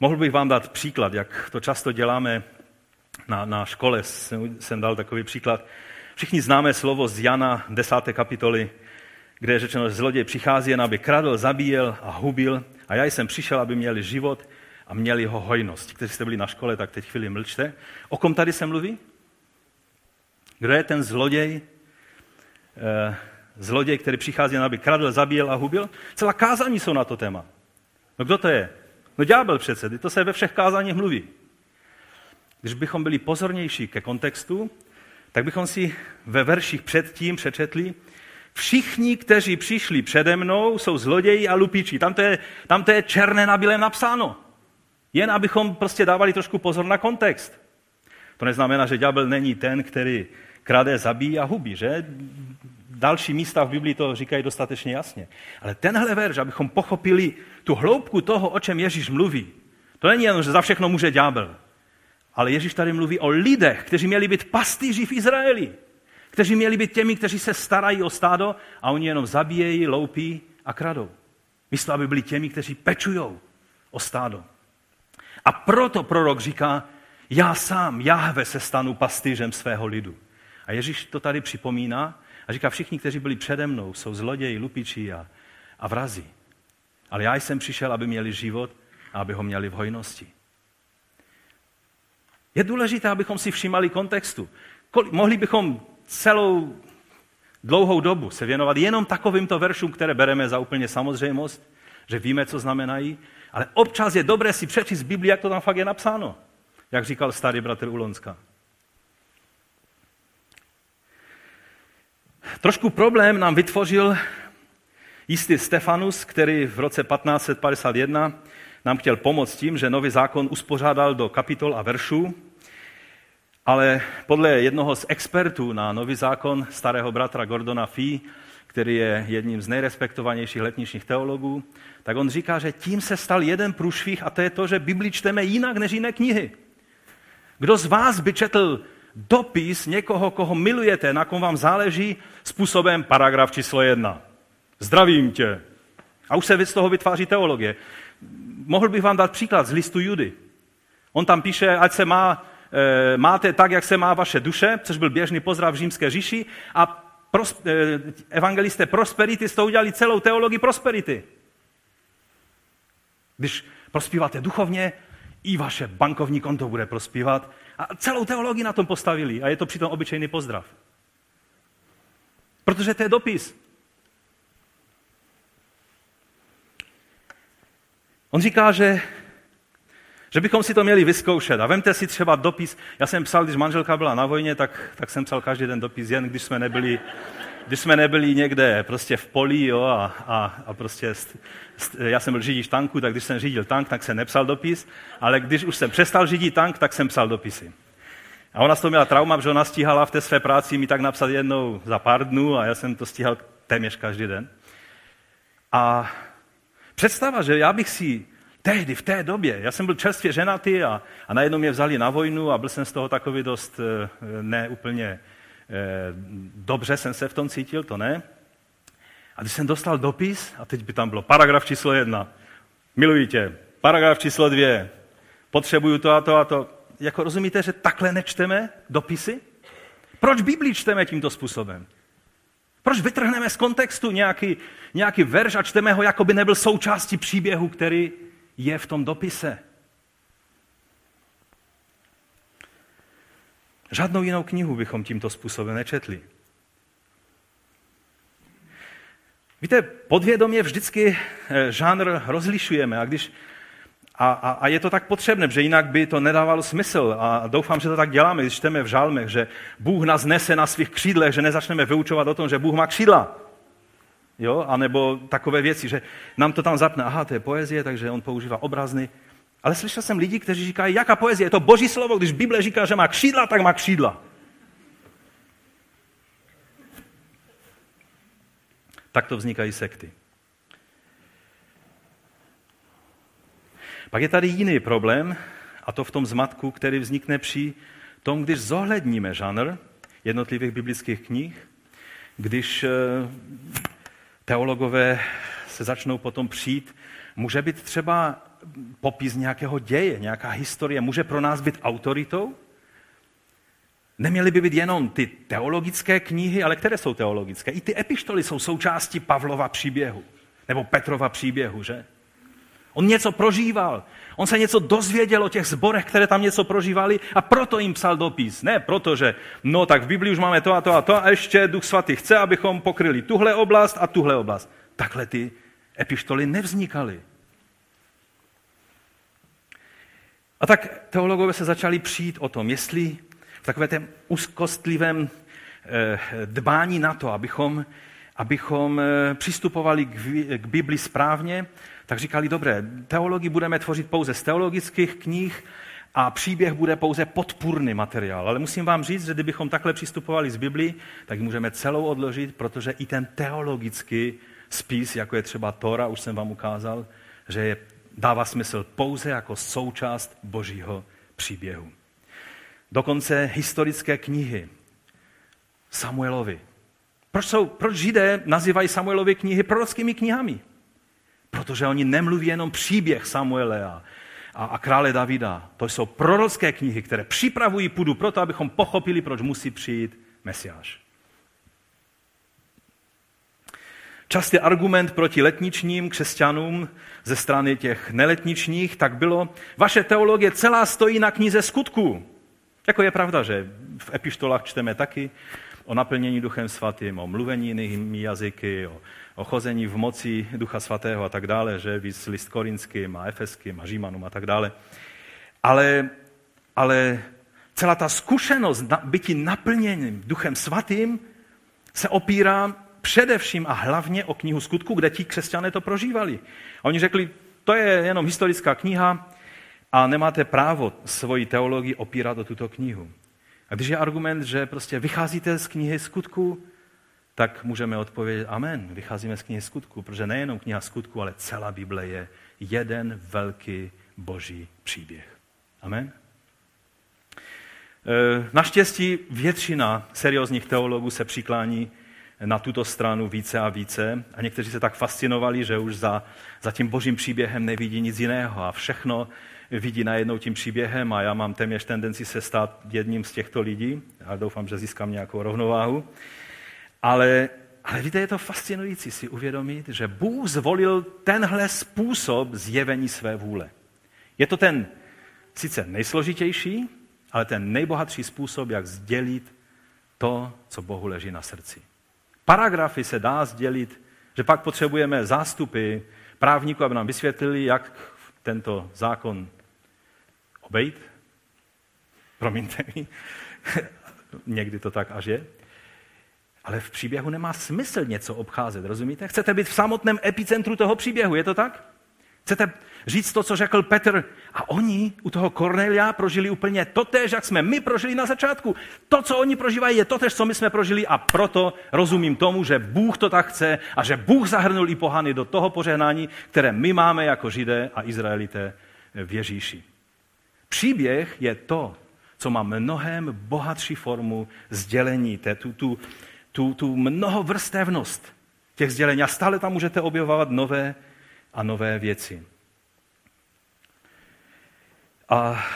Mohl bych vám dát příklad, jak to často děláme na, na škole. Jsem, jsem dal takový příklad. Všichni známe slovo z Jana 10. kapitoly, kde je řečeno, že zloděj přichází jen, aby kradl, zabíjel a hubil. A já jsem přišel, aby měli život a měli ho hojnost. Kteří jste byli na škole, tak teď chvíli mlčte. O kom tady se mluví? Kdo je ten zloděj? Eh, zloděj, který přichází, aby kradl, zabíjel a hubil? Celá kázání jsou na to téma. No kdo to je? No ďábel přece, to se ve všech kázáních mluví. Když bychom byli pozornější ke kontextu, tak bychom si ve verších předtím přečetli, všichni, kteří přišli přede mnou, jsou zloději a lupiči. Tam to je, tam to je černé na bílém napsáno. Jen abychom prostě dávali trošku pozor na kontext. To neznamená, že ďábel není ten, který krade, zabíjí a hubí, že? Další místa v Biblii to říkají dostatečně jasně. Ale tenhle verš, abychom pochopili tu hloubku toho, o čem Ježíš mluví, to není jenom, že za všechno může ďábel. Ale Ježíš tady mluví o lidech, kteří měli být pastýři v Izraeli. Kteří měli být těmi, kteří se starají o stádo a oni jenom zabíjejí, loupí a kradou. Místo, aby byli těmi, kteří pečují o stádo. A proto prorok říká, já sám, Jahve, se stanu pastýřem svého lidu. A Ježíš to tady připomíná a říká, všichni, kteří byli přede mnou, jsou zloději, lupiči a, a vrazi. Ale já jsem přišel, aby měli život a aby ho měli v hojnosti. Je důležité, abychom si všimali kontextu. Mohli bychom celou dlouhou dobu se věnovat jenom takovýmto veršům, které bereme za úplně samozřejmost, že víme, co znamenají, ale občas je dobré si přečíst Bibli, jak to tam fakt je napsáno, jak říkal starý bratr Ulonska. Trošku problém nám vytvořil jistý Stefanus, který v roce 1551 nám chtěl pomoct tím, že nový zákon uspořádal do kapitol a veršů, ale podle jednoho z expertů na nový zákon, starého bratra Gordona Fee, který je jedním z nejrespektovanějších letničních teologů, tak on říká, že tím se stal jeden průšvih a to je to, že Bibli čteme jinak než jiné knihy. Kdo z vás by četl dopis někoho, koho milujete, na kom vám záleží, způsobem paragraf číslo jedna. Zdravím tě. A už se z toho vytváří teologie. Mohl bych vám dát příklad z listu Judy. On tam píše, ať se má, e, máte tak, jak se má vaše duše, což byl běžný pozdrav v římské říši, a pros, e, evangelisté prosperity z toho udělali celou teologii prosperity. Když prospíváte duchovně, i vaše bankovní konto bude prospívat. A celou teologii na tom postavili. A je to přitom obyčejný pozdrav. Protože to je dopis. On říká, že, že bychom si to měli vyzkoušet. A vemte si třeba dopis. Já jsem psal, když manželka byla na vojně, tak, tak jsem psal každý den dopis, jen když jsme nebyli, když jsme nebyli někde prostě v poli jo, a, a, a prostě já jsem byl řidič tanku, tak když jsem řídil tank, tak jsem nepsal dopis, ale když už jsem přestal řídit tank, tak jsem psal dopisy. A ona z toho měla trauma, že ona stíhala v té své práci mi tak napsat jednou za pár dnů a já jsem to stíhal téměř každý den. A představa, že já bych si tehdy, v té době, já jsem byl čerstvě ženatý a, a najednou mě vzali na vojnu a byl jsem z toho takový dost eh, neúplně eh, dobře jsem se v tom cítil, to ne. A když jsem dostal dopis, a teď by tam bylo paragraf číslo jedna, miluji tě, paragraf číslo dvě, potřebuju to a to a to. Jako rozumíte, že takhle nečteme dopisy? Proč Biblii čteme tímto způsobem? Proč vytrhneme z kontextu nějaký, nějaký verš a čteme ho, jako by nebyl součástí příběhu, který je v tom dopise? Žádnou jinou knihu bychom tímto způsobem nečetli. Víte, podvědomě vždycky eh, žánr rozlišujeme a když a, a, a je to tak potřebné, že jinak by to nedávalo smysl. A doufám, že to tak děláme, když čteme v žálmech, že Bůh nás nese na svých křídlech, že nezačneme vyučovat o tom, že Bůh má křídla. Jo? A nebo takové věci, že nám to tam zapne, aha, to je poezie, takže on používá obrazny. Ale slyšel jsem lidi, kteří říkají, jaká poezie, je to boží slovo, když Bible říká, že má křídla, tak má křídla. Tak to vznikají sekty. Pak je tady jiný problém, a to v tom zmatku, který vznikne při tom, když zohledníme žánr jednotlivých biblických knih, když eh, teologové se začnou potom přijít, může být třeba popis nějakého děje, nějaká historie, může pro nás být autoritou? Neměly by být jenom ty teologické knihy, ale které jsou teologické? I ty epištoly jsou součástí Pavlova příběhu, nebo Petrova příběhu, že? On něco prožíval. On se něco dozvěděl o těch zborech, které tam něco prožívali a proto jim psal dopis. Ne proto, že no tak v Biblii už máme to a to a to a ještě Duch Svatý chce, abychom pokryli tuhle oblast a tuhle oblast. Takhle ty epištoly nevznikaly. A tak teologové se začali přijít o tom, jestli v takovém úzkostlivém eh, dbání na to, abychom, abychom eh, přistupovali k Bibli správně, tak říkali, dobré, teologii budeme tvořit pouze z teologických knih a příběh bude pouze podpůrný materiál. Ale musím vám říct, že kdybychom takhle přistupovali z Biblii, tak můžeme celou odložit, protože i ten teologický spis, jako je třeba Tora, už jsem vám ukázal, že je, dává smysl pouze jako součást božího příběhu. Dokonce historické knihy Samuelovi. Proč, jsou, proč Židé nazývají Samuelovy knihy prorockými knihami? Protože oni nemluví jenom příběh Samuele a, a, krále Davida. To jsou prorocké knihy, které připravují půdu proto, abychom pochopili, proč musí přijít Mesiáš. Častý argument proti letničním křesťanům ze strany těch neletničních tak bylo, vaše teologie celá stojí na knize skutků. Jako je pravda, že v epištolách čteme taky o naplnění duchem svatým, o mluvení jinými jazyky, o o chození v moci Ducha Svatého a tak dále, že víc list korinským a efeským a římanům a tak dále. Ale, ale celá ta zkušenost bytí naplněným Duchem Svatým se opírá především a hlavně o knihu skutku, kde ti křesťané to prožívali. A oni řekli, to je jenom historická kniha a nemáte právo svoji teologii opírat o tuto knihu. A když je argument, že prostě vycházíte z knihy skutku, tak můžeme odpovědět Amen. Vycházíme z knihy skutku, protože nejenom kniha skutku, ale celá Bible je jeden velký boží příběh. Amen. E, naštěstí většina seriózních teologů se přiklání na tuto stranu více a více a někteří se tak fascinovali, že už za, za tím božím příběhem nevidí nic jiného a všechno vidí najednou tím příběhem a já mám téměř tendenci se stát jedním z těchto lidí a doufám, že získám nějakou rovnováhu. Ale, ale víte, je to fascinující si uvědomit, že Bůh zvolil tenhle způsob zjevení své vůle. Je to ten sice nejsložitější, ale ten nejbohatší způsob, jak sdělit to, co Bohu leží na srdci. Paragrafy se dá sdělit, že pak potřebujeme zástupy právníků, aby nám vysvětlili, jak tento zákon obejít. Promiňte mi, někdy to tak až je. Ale v příběhu nemá smysl něco obcházet, rozumíte? Chcete být v samotném epicentru toho příběhu, je to tak? Chcete říct to, co řekl Petr? A oni u toho Kornelia prožili úplně totéž, jak jsme my prožili na začátku. To, co oni prožívají, je totéž, co my jsme prožili a proto rozumím tomu, že Bůh to tak chce a že Bůh zahrnul i pohany do toho požehnání, které my máme jako Židé a Izraelité v Ježíši. Příběh je to, co má mnohem bohatší formu sdělení, tu, tu, tu, tu mnohovrstevnost těch sdělení. A stále tam můžete objevovat nové a nové věci. A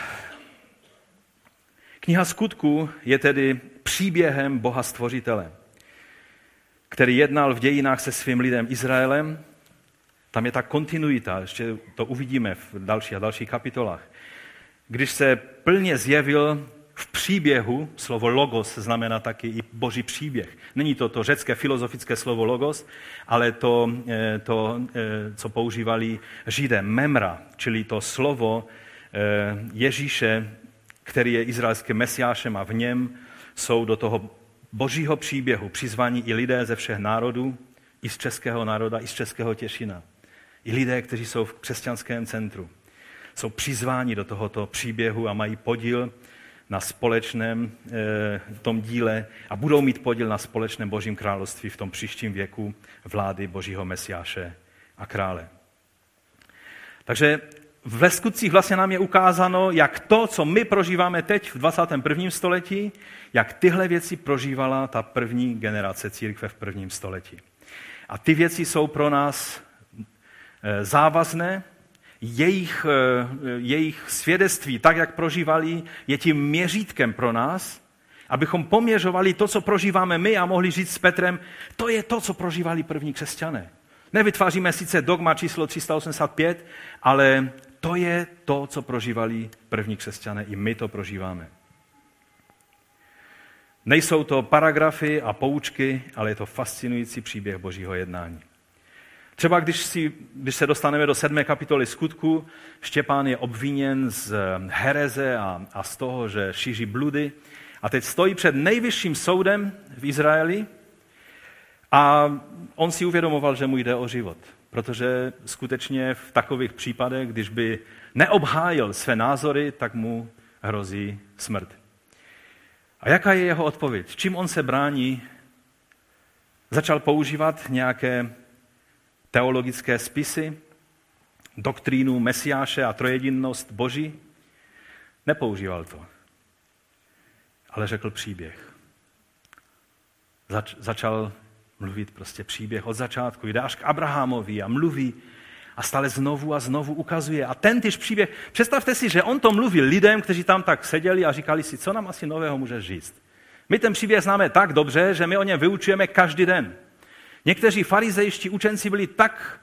kniha skutku je tedy příběhem Boha Stvořitele, který jednal v dějinách se svým lidem Izraelem. Tam je ta kontinuita, ještě to uvidíme v dalších a dalších kapitolách. Když se plně zjevil v příběhu, slovo logos znamená taky i boží příběh. Není to to řecké filozofické slovo logos, ale to, eh, to eh, co používali židé, memra, čili to slovo eh, Ježíše, který je izraelským mesiášem a v něm jsou do toho božího příběhu přizvaní i lidé ze všech národů, i z českého národa, i z českého Těšina. I lidé, kteří jsou v křesťanském centru. Jsou přizváni do tohoto příběhu a mají podíl na společném eh, tom díle a budou mít podíl na společném božím království v tom příštím věku vlády božího mesiáše a krále. Takže v skutcích vlastně nám je ukázáno, jak to, co my prožíváme teď v 21. století, jak tyhle věci prožívala ta první generace církve v prvním století. A ty věci jsou pro nás eh, závazné, jejich, eh, jejich svědectví, tak jak prožívali, je tím měřítkem pro nás, abychom poměřovali to, co prožíváme my a mohli říct s Petrem, to je to, co prožívali první křesťané. Nevytváříme sice dogma číslo 385, ale to je to, co prožívali první křesťané. I my to prožíváme. Nejsou to paragrafy a poučky, ale je to fascinující příběh božího jednání. Třeba když, si, když se dostaneme do sedmé kapitoly skutku, Štěpán je obviněn z hereze a, a z toho, že šíří bludy. A teď stojí před nejvyšším soudem v Izraeli a on si uvědomoval, že mu jde o život. Protože skutečně v takových případech, když by neobhájil své názory, tak mu hrozí smrt. A jaká je jeho odpověď? Čím on se brání? Začal používat nějaké teologické spisy, doktrínu Mesiáše a trojedinnost Boží? Nepoužíval to, ale řekl příběh. Zač, začal mluvit prostě příběh od začátku. Jde až k Abrahamovi a mluví a stále znovu a znovu ukazuje. A ten tyž příběh, představte si, že on to mluvil lidem, kteří tam tak seděli a říkali si, co nám asi nového může říct. My ten příběh známe tak dobře, že my o něm vyučujeme každý den. Někteří farizejští učenci byli tak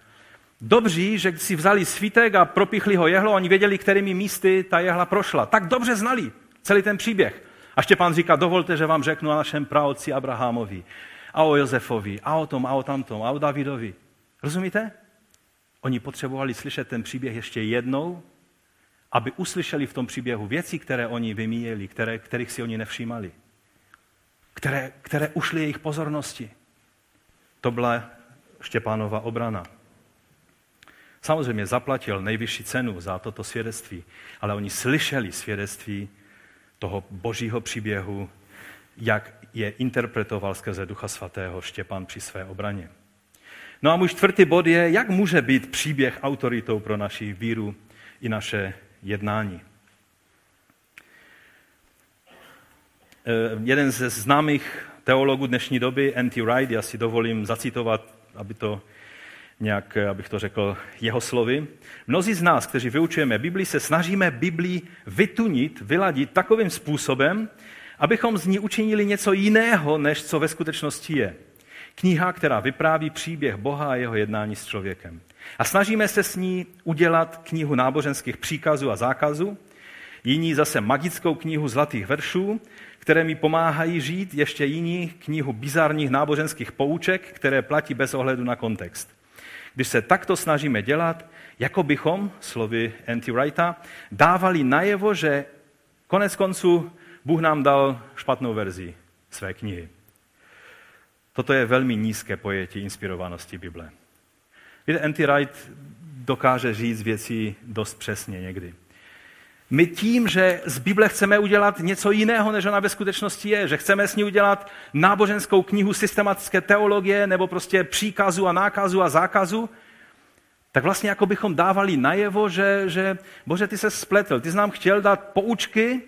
dobří, že si vzali svítek a propichli ho jehlo, oni věděli, kterými místy ta jehla prošla. Tak dobře znali celý ten příběh. A Štěpán říká, dovolte, že vám řeknu o našem praotci Abrahamovi, a o Josefovi, a o tom, a o tamtom, a o Davidovi. Rozumíte? Oni potřebovali slyšet ten příběh ještě jednou, aby uslyšeli v tom příběhu věci, které oni vymíjeli, které, kterých si oni nevšímali, které, které ušly jejich pozornosti. To byla Štěpánova obrana. Samozřejmě zaplatil nejvyšší cenu za toto svědectví, ale oni slyšeli svědectví toho božího příběhu, jak je interpretoval skrze Ducha Svatého Štěpán při své obraně. No a můj čtvrtý bod je, jak může být příběh autoritou pro naši víru i naše jednání. Eh, jeden ze známých teologů dnešní doby, N.T. Wright, já si dovolím zacitovat, aby to nějak, abych to řekl jeho slovy. Mnozí z nás, kteří vyučujeme Bibli, se snažíme Bibli vytunit, vyladit takovým způsobem, abychom z ní učinili něco jiného, než co ve skutečnosti je. Kniha, která vypráví příběh Boha a jeho jednání s člověkem. A snažíme se s ní udělat knihu náboženských příkazů a zákazů, jiní zase magickou knihu zlatých veršů, které mi pomáhají žít, ještě jiní knihu bizarních náboženských pouček, které platí bez ohledu na kontext. Když se takto snažíme dělat, jako bychom, slovy N.T. Wrighta, dávali najevo, že konec konců Bůh nám dal špatnou verzi své knihy. Toto je velmi nízké pojetí inspirovanosti Bible. Víte, N.T. Wright dokáže říct věci dost přesně někdy. My tím, že z Bible chceme udělat něco jiného, než ona ve skutečnosti je, že chceme s ní udělat náboženskou knihu systematické teologie nebo prostě příkazu a nákazu a zákazu, tak vlastně jako bychom dávali najevo, že, že bože, ty se spletl, ty jsi nám chtěl dát poučky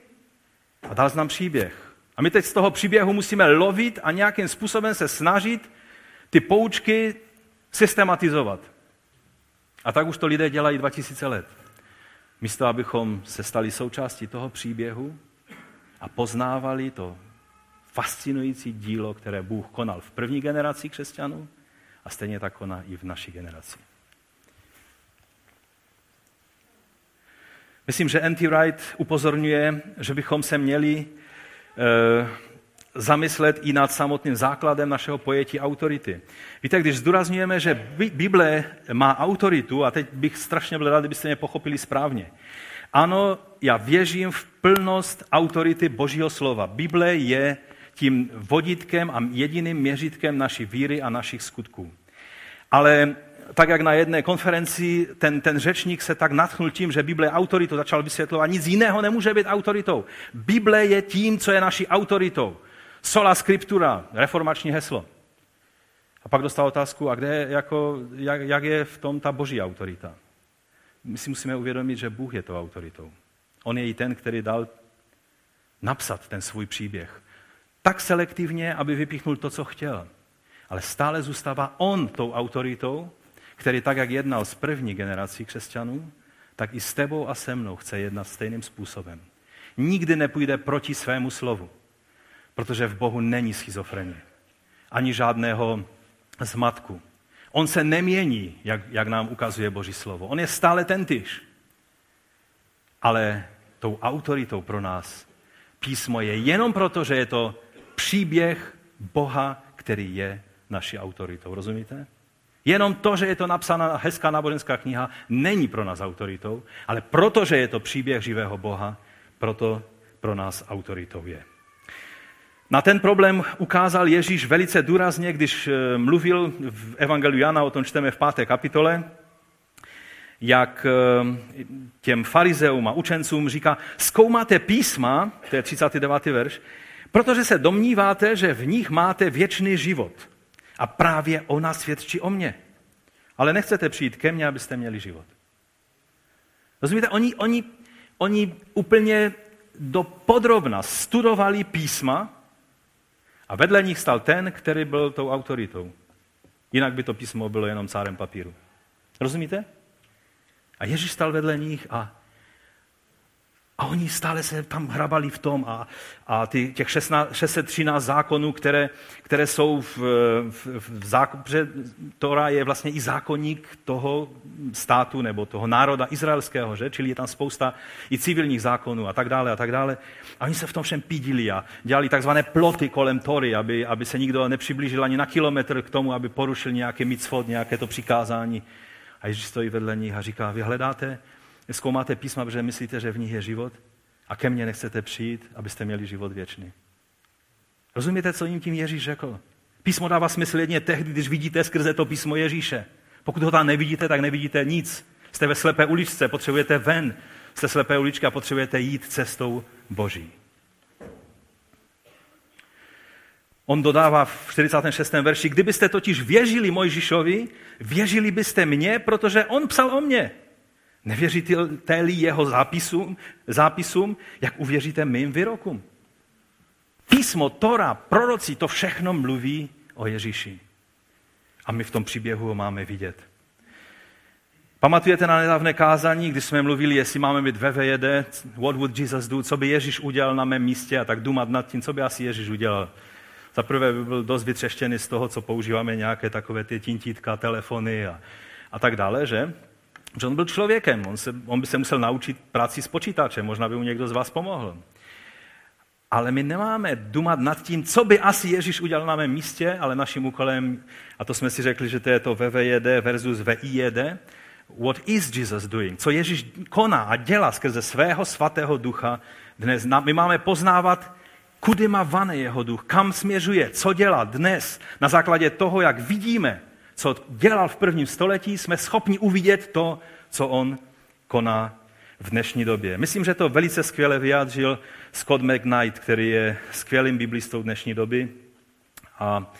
a dal jsi nám příběh. A my teď z toho příběhu musíme lovit a nějakým způsobem se snažit ty poučky systematizovat. A tak už to lidé dělají 2000 let. Místo, abychom se stali součástí toho příběhu a poznávali to fascinující dílo, které Bůh konal v první generaci křesťanů a stejně tak koná i v naší generaci. Myslím, že N.T. Wright upozorňuje, že bychom se měli e, zamyslet i nad samotným základem našeho pojetí autority. Víte, když zdůrazňujeme, že Bible má autoritu, a teď bych strašně byl rád, kdybyste mě pochopili správně. Ano, já věřím v plnost autority Božího slova. Bible je tím vodítkem a jediným měřítkem naší víry a našich skutků. Ale tak jak na jedné konferenci ten, ten řečník se tak natchnul tím, že Bible je autoritou, začal vysvětlovat, nic jiného nemůže být autoritou. Bible je tím, co je naší autoritou. Sola scriptura, reformační heslo. A pak dostal otázku, a kde, jako, jak, jak je v tom ta boží autorita? My si musíme uvědomit, že Bůh je to autoritou. On je i ten, který dal napsat ten svůj příběh. Tak selektivně, aby vypíchnul to, co chtěl. Ale stále zůstává on tou autoritou, který tak, jak jednal s první generací křesťanů, tak i s tebou a se mnou chce jednat stejným způsobem. Nikdy nepůjde proti svému slovu, protože v Bohu není schizofrenie, ani žádného zmatku. On se nemění, jak, jak nám ukazuje Boží slovo. On je stále tentýž. Ale tou autoritou pro nás písmo je jenom proto, že je to příběh Boha, který je naší autoritou. Rozumíte? Jenom to, že je to napsána hezká náboženská kniha, není pro nás autoritou, ale protože je to příběh živého Boha, proto pro nás autoritou je. Na ten problém ukázal Ježíš velice důrazně, když eh, mluvil v Evangeliu Jana, o tom čteme v páté kapitole, jak eh, těm farizeům a učencům říká, zkoumáte písma, to je 39. verš, protože se domníváte, že v nich máte věčný život. A právě ona svědčí o mně. Ale nechcete přijít ke mně, abyste měli život. Rozumíte, oni, oni, oni úplně do podrobna studovali písma a vedle nich stal ten, který byl tou autoritou. Jinak by to písmo bylo jenom cárem papíru. Rozumíte? A Ježíš stal vedle nich a a oni stále se tam hrabali v tom a, a ty, těch 16, 613 zákonů, které, které jsou v, v, v protože Tora je vlastně i zákonník toho státu nebo toho národa izraelského, že? čili je tam spousta i civilních zákonů a tak dále a tak dále. A oni se v tom všem pídili a dělali takzvané ploty kolem Tory, aby, aby se nikdo nepřiblížil ani na kilometr k tomu, aby porušil nějaké micvod, nějaké to přikázání. A Ježíš stojí vedle nich a říká, vy hledáte zkoumáte písma, protože myslíte, že v nich je život a ke mně nechcete přijít, abyste měli život věčný. Rozumíte, co jim tím Ježíš řekl? Písmo dává smysl jedně tehdy, když vidíte skrze to písmo Ježíše. Pokud ho tam nevidíte, tak nevidíte nic. Jste ve slepé uličce, potřebujete ven. Jste slepé uličky a potřebujete jít cestou Boží. On dodává v 46. verši, kdybyste totiž věřili Mojžišovi, věřili byste mně, protože on psal o mně. Nevěříte-li jeho zápisům, zápisům, jak uvěříte mým výrokům? Písmo, Tora, proroci, to všechno mluví o Ježíši. A my v tom příběhu ho máme vidět. Pamatujete na nedávné kázání, když jsme mluvili, jestli máme být VVJD, what would Jesus do, co by Ježíš udělal na mém místě a tak dumat nad tím, co by asi Ježíš udělal. Za prvé by byl dost vytřeštěný z toho, co používáme, nějaké takové ty tintítka, telefony a, a tak dále, že? Že on byl člověkem, on, se, on by se musel naučit práci s počítačem, možná by mu někdo z vás pomohl. Ale my nemáme dumat nad tím, co by asi Ježíš udělal na mém místě, ale naším úkolem, a to jsme si řekli, že to je to VVJD versus VIJD, what is Jesus doing? Co Ježíš koná a dělá skrze svého svatého ducha dnes. My máme poznávat, kudy má vane jeho duch, kam směřuje, co dělá dnes na základě toho, jak vidíme, co dělal v prvním století, jsme schopni uvidět to, co on koná v dnešní době. Myslím, že to velice skvěle vyjádřil Scott McKnight, který je skvělým biblistou dnešní doby a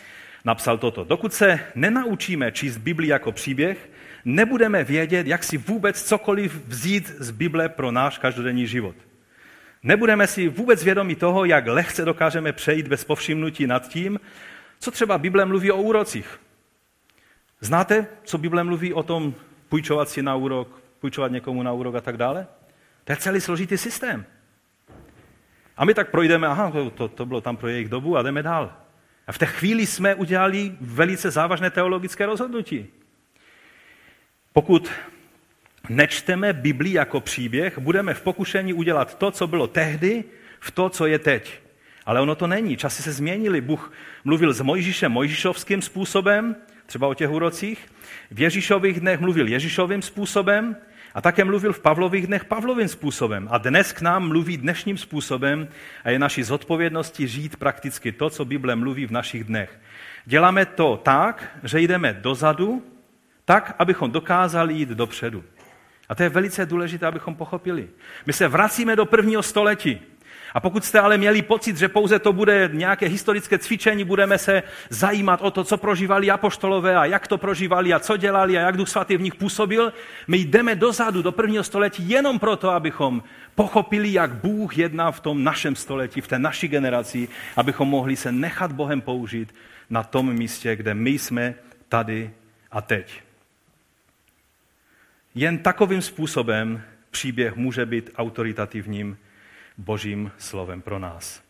napsal toto. Dokud se nenaučíme číst Bibli jako příběh, nebudeme vědět, jak si vůbec cokoliv vzít z Bible pro náš každodenní život. Nebudeme si vůbec vědomi toho, jak lehce dokážeme přejít bez povšimnutí nad tím, co třeba Bible mluví o úrocích. Znáte, co Bible mluví o tom půjčovat si na úrok, půjčovat někomu na úrok a tak dále? To je celý složitý systém. A my tak projdeme, aha, to, to bylo tam pro jejich dobu a jdeme dál. A v té chvíli jsme udělali velice závažné teologické rozhodnutí. Pokud nečteme Biblii jako příběh, budeme v pokušení udělat to, co bylo tehdy, v to, co je teď. Ale ono to není. Časy se změnily. Bůh mluvil s Mojžíšem Mojžíšovským způsobem, třeba o těch úrocích. V Ježíšových dnech mluvil Ježíšovým způsobem a také mluvil v Pavlových dnech Pavlovým způsobem. A dnes k nám mluví dnešním způsobem a je naší zodpovědnosti žít prakticky to, co Bible mluví v našich dnech. Děláme to tak, že jdeme dozadu, tak, abychom dokázali jít dopředu. A to je velice důležité, abychom pochopili. My se vracíme do prvního století. A pokud jste ale měli pocit, že pouze to bude nějaké historické cvičení, budeme se zajímat o to, co prožívali apoštolové a jak to prožívali a co dělali a jak Duch Svatý v nich působil, my jdeme dozadu do prvního století jenom proto, abychom pochopili, jak Bůh jedná v tom našem století, v té naší generaci, abychom mohli se nechat Bohem použít na tom místě, kde my jsme tady a teď. Jen takovým způsobem příběh může být autoritativním božím slovem pro nás.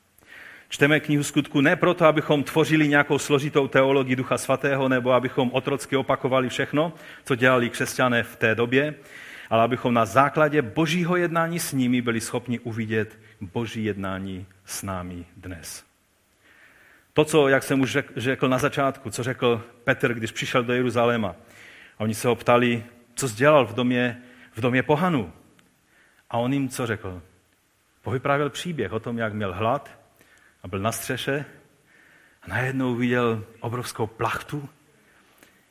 Čteme knihu skutku ne proto, abychom tvořili nějakou složitou teologii Ducha Svatého, nebo abychom otrocky opakovali všechno, co dělali křesťané v té době, ale abychom na základě božího jednání s nimi byli schopni uvidět boží jednání s námi dnes. To, co, jak jsem už řekl na začátku, co řekl Petr, když přišel do Jeruzaléma. A oni se ho ptali, co dělal v domě, v domě pohanu. A on jim co řekl? Povyprávěl příběh o tom, jak měl hlad a byl na střeše a najednou viděl obrovskou plachtu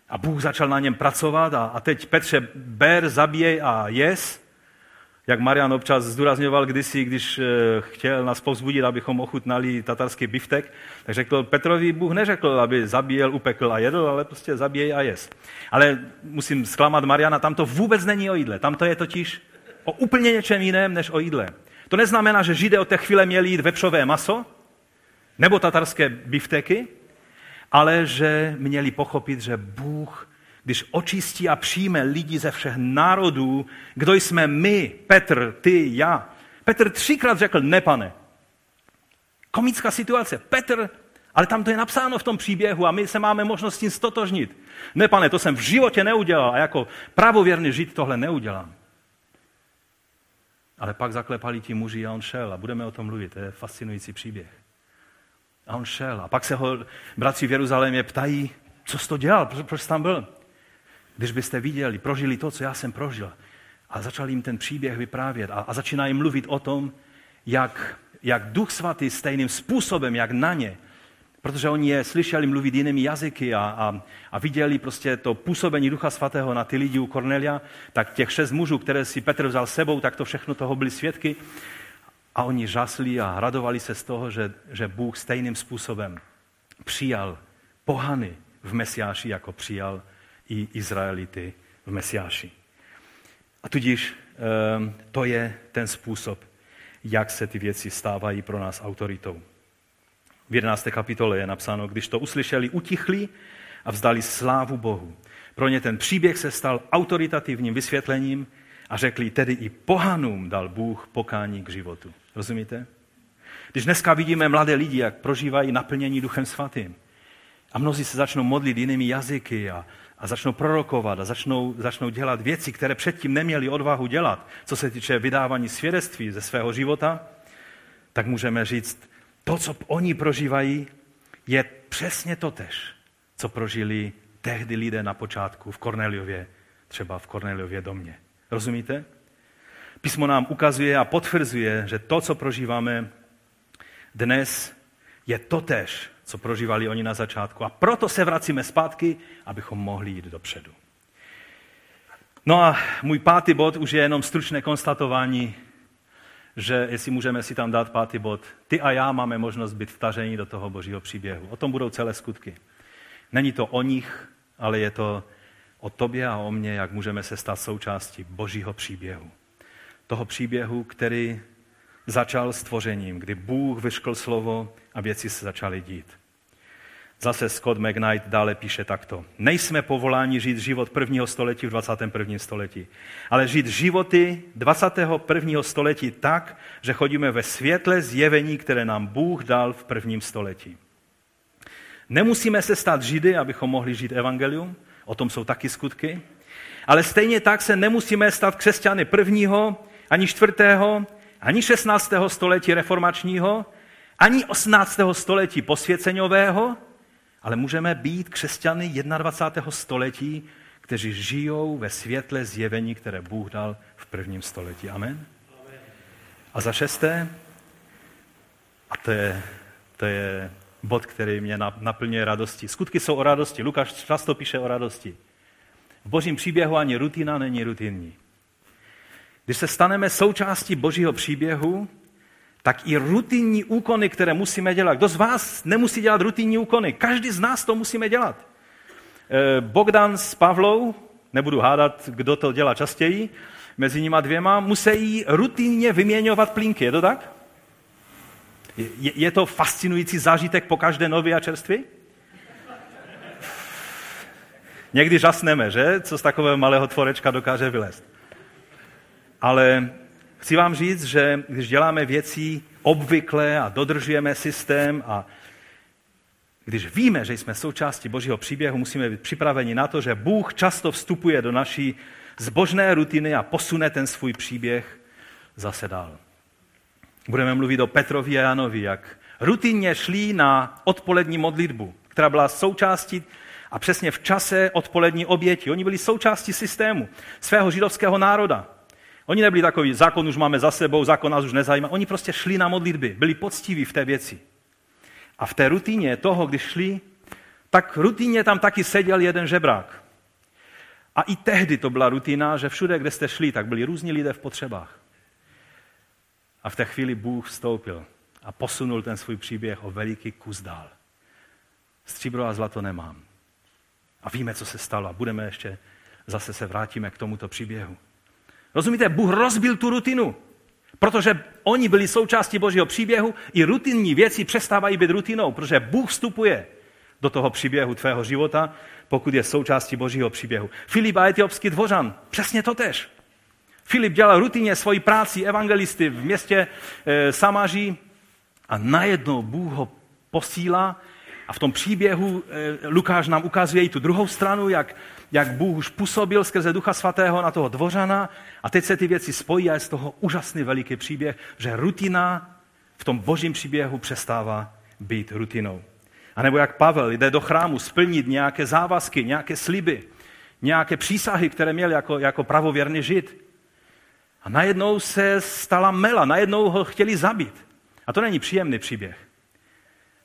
a Bůh začal na něm pracovat a, a teď Petře, ber, zabíjej a jes. Jak Marian občas zdůrazňoval kdysi, když eh, chtěl nás povzbudit, abychom ochutnali tatarský biftek, tak řekl, Petrovi Bůh neřekl, aby zabíjel, upekl a jedl, ale prostě zabíjej a jes. Ale musím zklamat Mariana, tam to vůbec není o jídle. Tam to je totiž o úplně něčem jiném než o jídle. To neznamená, že Židé od té chvíle měli jít vepřové maso nebo tatarské bifteky, ale že měli pochopit, že Bůh, když očistí a přijme lidi ze všech národů, kdo jsme my, Petr, ty, já. Petr třikrát řekl, ne pane. Komická situace. Petr, ale tam to je napsáno v tom příběhu a my se máme možnost s tím stotožnit. Ne pane, to jsem v životě neudělal a jako pravověrný žid tohle neudělám. Ale pak zaklepali ti muži a on šel a budeme o tom mluvit. To je fascinující příběh. A on šel. A pak se ho bratři v Jeruzalémě ptají, co jsi to dělal, proč, proč jsi tam byl? Když byste viděli, prožili to, co já jsem prožil. A začal jim ten příběh vyprávět a, a začíná jim mluvit o tom, jak, jak Duch Svatý stejným způsobem, jak na ně Protože oni je slyšeli mluvit jinými jazyky a, a, a viděli prostě to působení Ducha Svatého na ty lidi u Kornelia, tak těch šest mužů, které si Petr vzal sebou, tak to všechno toho byli svědky. A oni žasli a radovali se z toho, že, že Bůh stejným způsobem přijal pohany v Mesiáši, jako přijal i Izraelity v Mesiáši. A tudíž ehm, to je ten způsob, jak se ty věci stávají pro nás autoritou. V 11. kapitole je napsáno, když to uslyšeli, utichli a vzdali slávu Bohu. Pro ně ten příběh se stal autoritativním vysvětlením a řekli, tedy i pohanům dal Bůh pokání k životu. Rozumíte? Když dneska vidíme mladé lidi, jak prožívají naplnění Duchem Svatým, a mnozí se začnou modlit jinými jazyky a, a začnou prorokovat a začnou, začnou dělat věci, které předtím neměli odvahu dělat, co se týče vydávání svědectví ze svého života, tak můžeme říct, to, co oni prožívají, je přesně to tež, co prožili tehdy lidé na počátku v Korneliově, třeba v Korneliově domě. Rozumíte? Písmo nám ukazuje a potvrzuje, že to, co prožíváme dnes, je totéž, co prožívali oni na začátku. A proto se vracíme zpátky, abychom mohli jít dopředu. No a můj pátý bod už je jenom stručné konstatování, že jestli můžeme si tam dát pátý bod, ty a já máme možnost být vtaženi do toho božího příběhu. O tom budou celé skutky. Není to o nich, ale je to o tobě a o mně, jak můžeme se stát součástí božího příběhu. Toho příběhu, který začal stvořením, kdy Bůh vyškl slovo a věci se začaly dít. Zase Scott McKnight dále píše takto. Nejsme povoláni žít život prvního století v 21. století, ale žít životy 21. století tak, že chodíme ve světle zjevení, které nám Bůh dal v prvním století. Nemusíme se stát židy, abychom mohli žít evangelium, o tom jsou taky skutky, ale stejně tak se nemusíme stát křesťany prvního, ani čtvrtého, ani 16. století reformačního, ani 18. století posvěceňového, ale můžeme být křesťany 21. století, kteří žijou ve světle zjevení, které Bůh dal v prvním století. Amen? A za šesté, a to je, to je bod, který mě naplňuje radostí. Skutky jsou o radosti. Lukáš často píše o radosti. V božím příběhu ani rutina není rutinní. Když se staneme součástí božího příběhu, tak i rutinní úkony, které musíme dělat. Kdo z vás nemusí dělat rutinní úkony? Každý z nás to musíme dělat. Eh, Bogdan s Pavlou, nebudu hádat, kdo to dělá častěji, mezi nimi dvěma, musí rutinně vyměňovat plínky. Je to tak? Je, je to fascinující zážitek po každé nově a čerství? Někdy žasneme, že? Co z takového malého tvorečka dokáže vylézt. Ale chci vám říct, že když děláme věci obvykle a dodržujeme systém a když víme, že jsme součástí Božího příběhu, musíme být připraveni na to, že Bůh často vstupuje do naší zbožné rutiny a posune ten svůj příběh zase dál. Budeme mluvit o Petrovi a Janovi, jak rutinně šli na odpolední modlitbu, která byla součástí a přesně v čase odpolední oběti. Oni byli součástí systému svého židovského národa. Oni nebyli takový, zákon už máme za sebou, zákon nás už nezajímá. Oni prostě šli na modlitby, byli poctiví v té věci. A v té rutině toho, když šli, tak rutině tam taky seděl jeden žebrák. A i tehdy to byla rutina, že všude, kde jste šli, tak byli různí lidé v potřebách. A v té chvíli Bůh vstoupil a posunul ten svůj příběh o veliký kus dál. Stříbro a zlato nemám. A víme, co se stalo a budeme ještě, zase se vrátíme k tomuto příběhu. Rozumíte, Bůh rozbil tu rutinu, protože oni byli součástí Božího příběhu, i rutinní věci přestávají být rutinou, protože Bůh vstupuje do toho příběhu tvého života, pokud je součástí Božího příběhu. Filip a etiopský dvořan, přesně to tež. Filip dělal rutině svoji práci evangelisty v městě e, Samaří a najednou Bůh ho posílá a v tom příběhu e, Lukáš nám ukazuje i tu druhou stranu, jak, jak Bůh už působil skrze Ducha Svatého na toho dvořana a teď se ty věci spojí a je z toho úžasný veliký příběh, že rutina v tom božím příběhu přestává být rutinou. A nebo jak Pavel jde do chrámu splnit nějaké závazky, nějaké sliby, nějaké přísahy, které měl jako, jako pravověrný žid. A najednou se stala mela, najednou ho chtěli zabít. A to není příjemný příběh.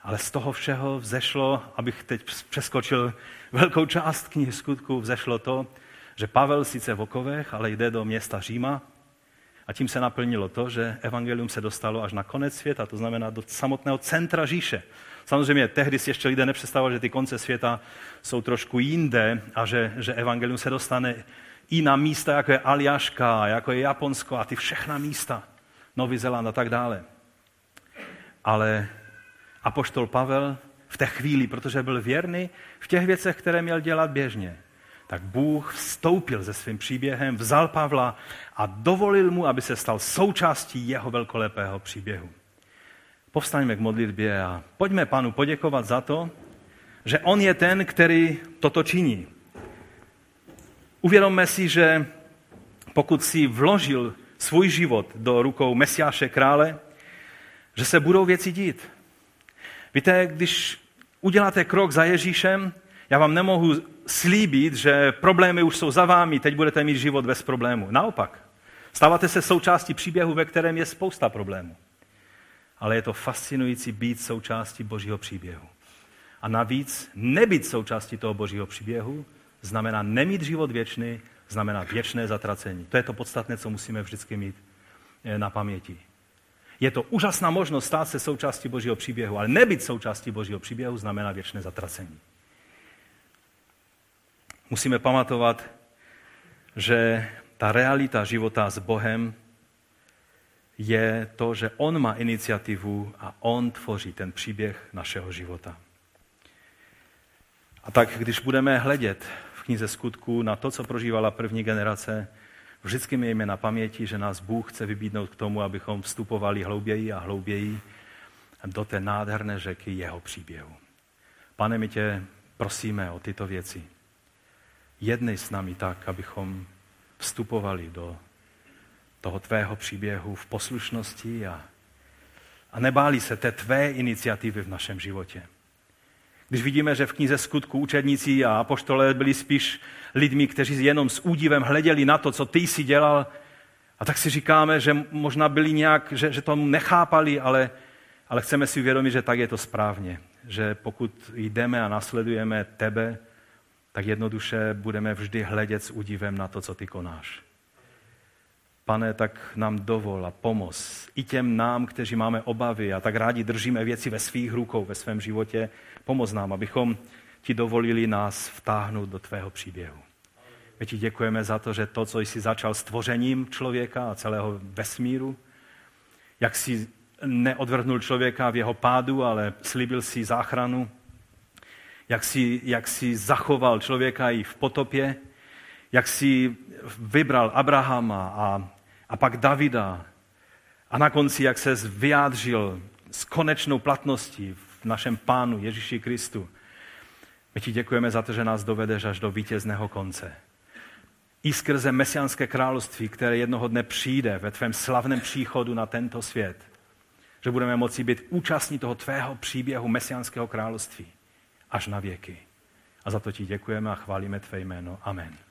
Ale z toho všeho vzešlo, abych teď přeskočil velkou část knihy skutků, vzešlo to, že Pavel sice v okovech, ale jde do města Říma a tím se naplnilo to, že evangelium se dostalo až na konec světa, to znamená do samotného centra říše. Samozřejmě tehdy si ještě lidé nepředstavovali, že ty konce světa jsou trošku jinde a že, že evangelium se dostane i na místa, jako je Aljaška, jako je Japonsko a ty všechna místa, Nový Zéland a tak dále. Ale apoštol Pavel v té chvíli, protože byl věrný v těch věcech, které měl dělat běžně, tak Bůh vstoupil se svým příběhem, vzal Pavla a dovolil mu, aby se stal součástí jeho velkolepého příběhu. Povstaňme k modlitbě a pojďme panu poděkovat za to, že on je ten, který toto činí. Uvědomme si, že pokud si vložil svůj život do rukou Mesiáše krále, že se budou věci dít. Víte, když uděláte krok za Ježíšem, já vám nemohu slíbit, že problémy už jsou za vámi, teď budete mít život bez problému. Naopak, stáváte se součástí příběhu, ve kterém je spousta problémů. ale je to fascinující být součástí Božího příběhu. A navíc nebýt součástí toho Božího příběhu znamená nemít život věčný, znamená věčné zatracení. To je to podstatné, co musíme vždycky mít eh, na paměti. Je to úžasná možnost stát se součástí Božího příběhu, ale nebyt součástí Božího příběhu znamená věčné zatracení. Musíme pamatovat, že ta realita života s Bohem je to, že On má iniciativu a On tvoří ten příběh našeho života. A tak, když budeme hledět v knize skutků na to, co prožívala první generace, vždycky mějme na paměti, že nás Bůh chce vybídnout k tomu, abychom vstupovali hlouběji a hlouběji do té nádherné řeky jeho příběhu. Pane, my tě prosíme o tyto věci. Jednej s námi tak, abychom vstupovali do toho tvého příběhu v poslušnosti a, a nebáli se té tvé iniciativy v našem životě. Když vidíme, že v knize skutku učedníci a apoštole byli spíš lidmi, kteří jenom s údivem hleděli na to, co ty jsi dělal, a tak si říkáme, že možná byli nějak, že, že to nechápali, ale, ale chceme si uvědomit, že tak je to správně. Že pokud jdeme a nasledujeme tebe, tak jednoduše budeme vždy hledět s údivem na to, co ty konáš. Pane, tak nám dovol a pomoz i těm nám, kteří máme obavy a tak rádi držíme věci ve svých rukou, ve svém životě, pomoz nám, abychom ti dovolili nás vtáhnout do tvého příběhu. My ti děkujeme za to, že to, co jsi začal s tvořením člověka a celého vesmíru, jak jsi neodvrhnul člověka v jeho pádu, ale slíbil si záchranu, jak jsi, jak jsi zachoval člověka i v potopě, jak jsi vybral Abrahama a, a pak Davida a na konci, jak se vyjádřil s konečnou platností v našem Pánu Ježíši Kristu. My ti děkujeme za to, že nás dovedeš až do vítězného konce. I skrze mesiánské království, které jednoho dne přijde ve tvém slavném příchodu na tento svět. Že budeme moci být účastní toho tvého příběhu mesiánského království až na věky. A za to ti děkujeme a chválíme tvé jméno. Amen.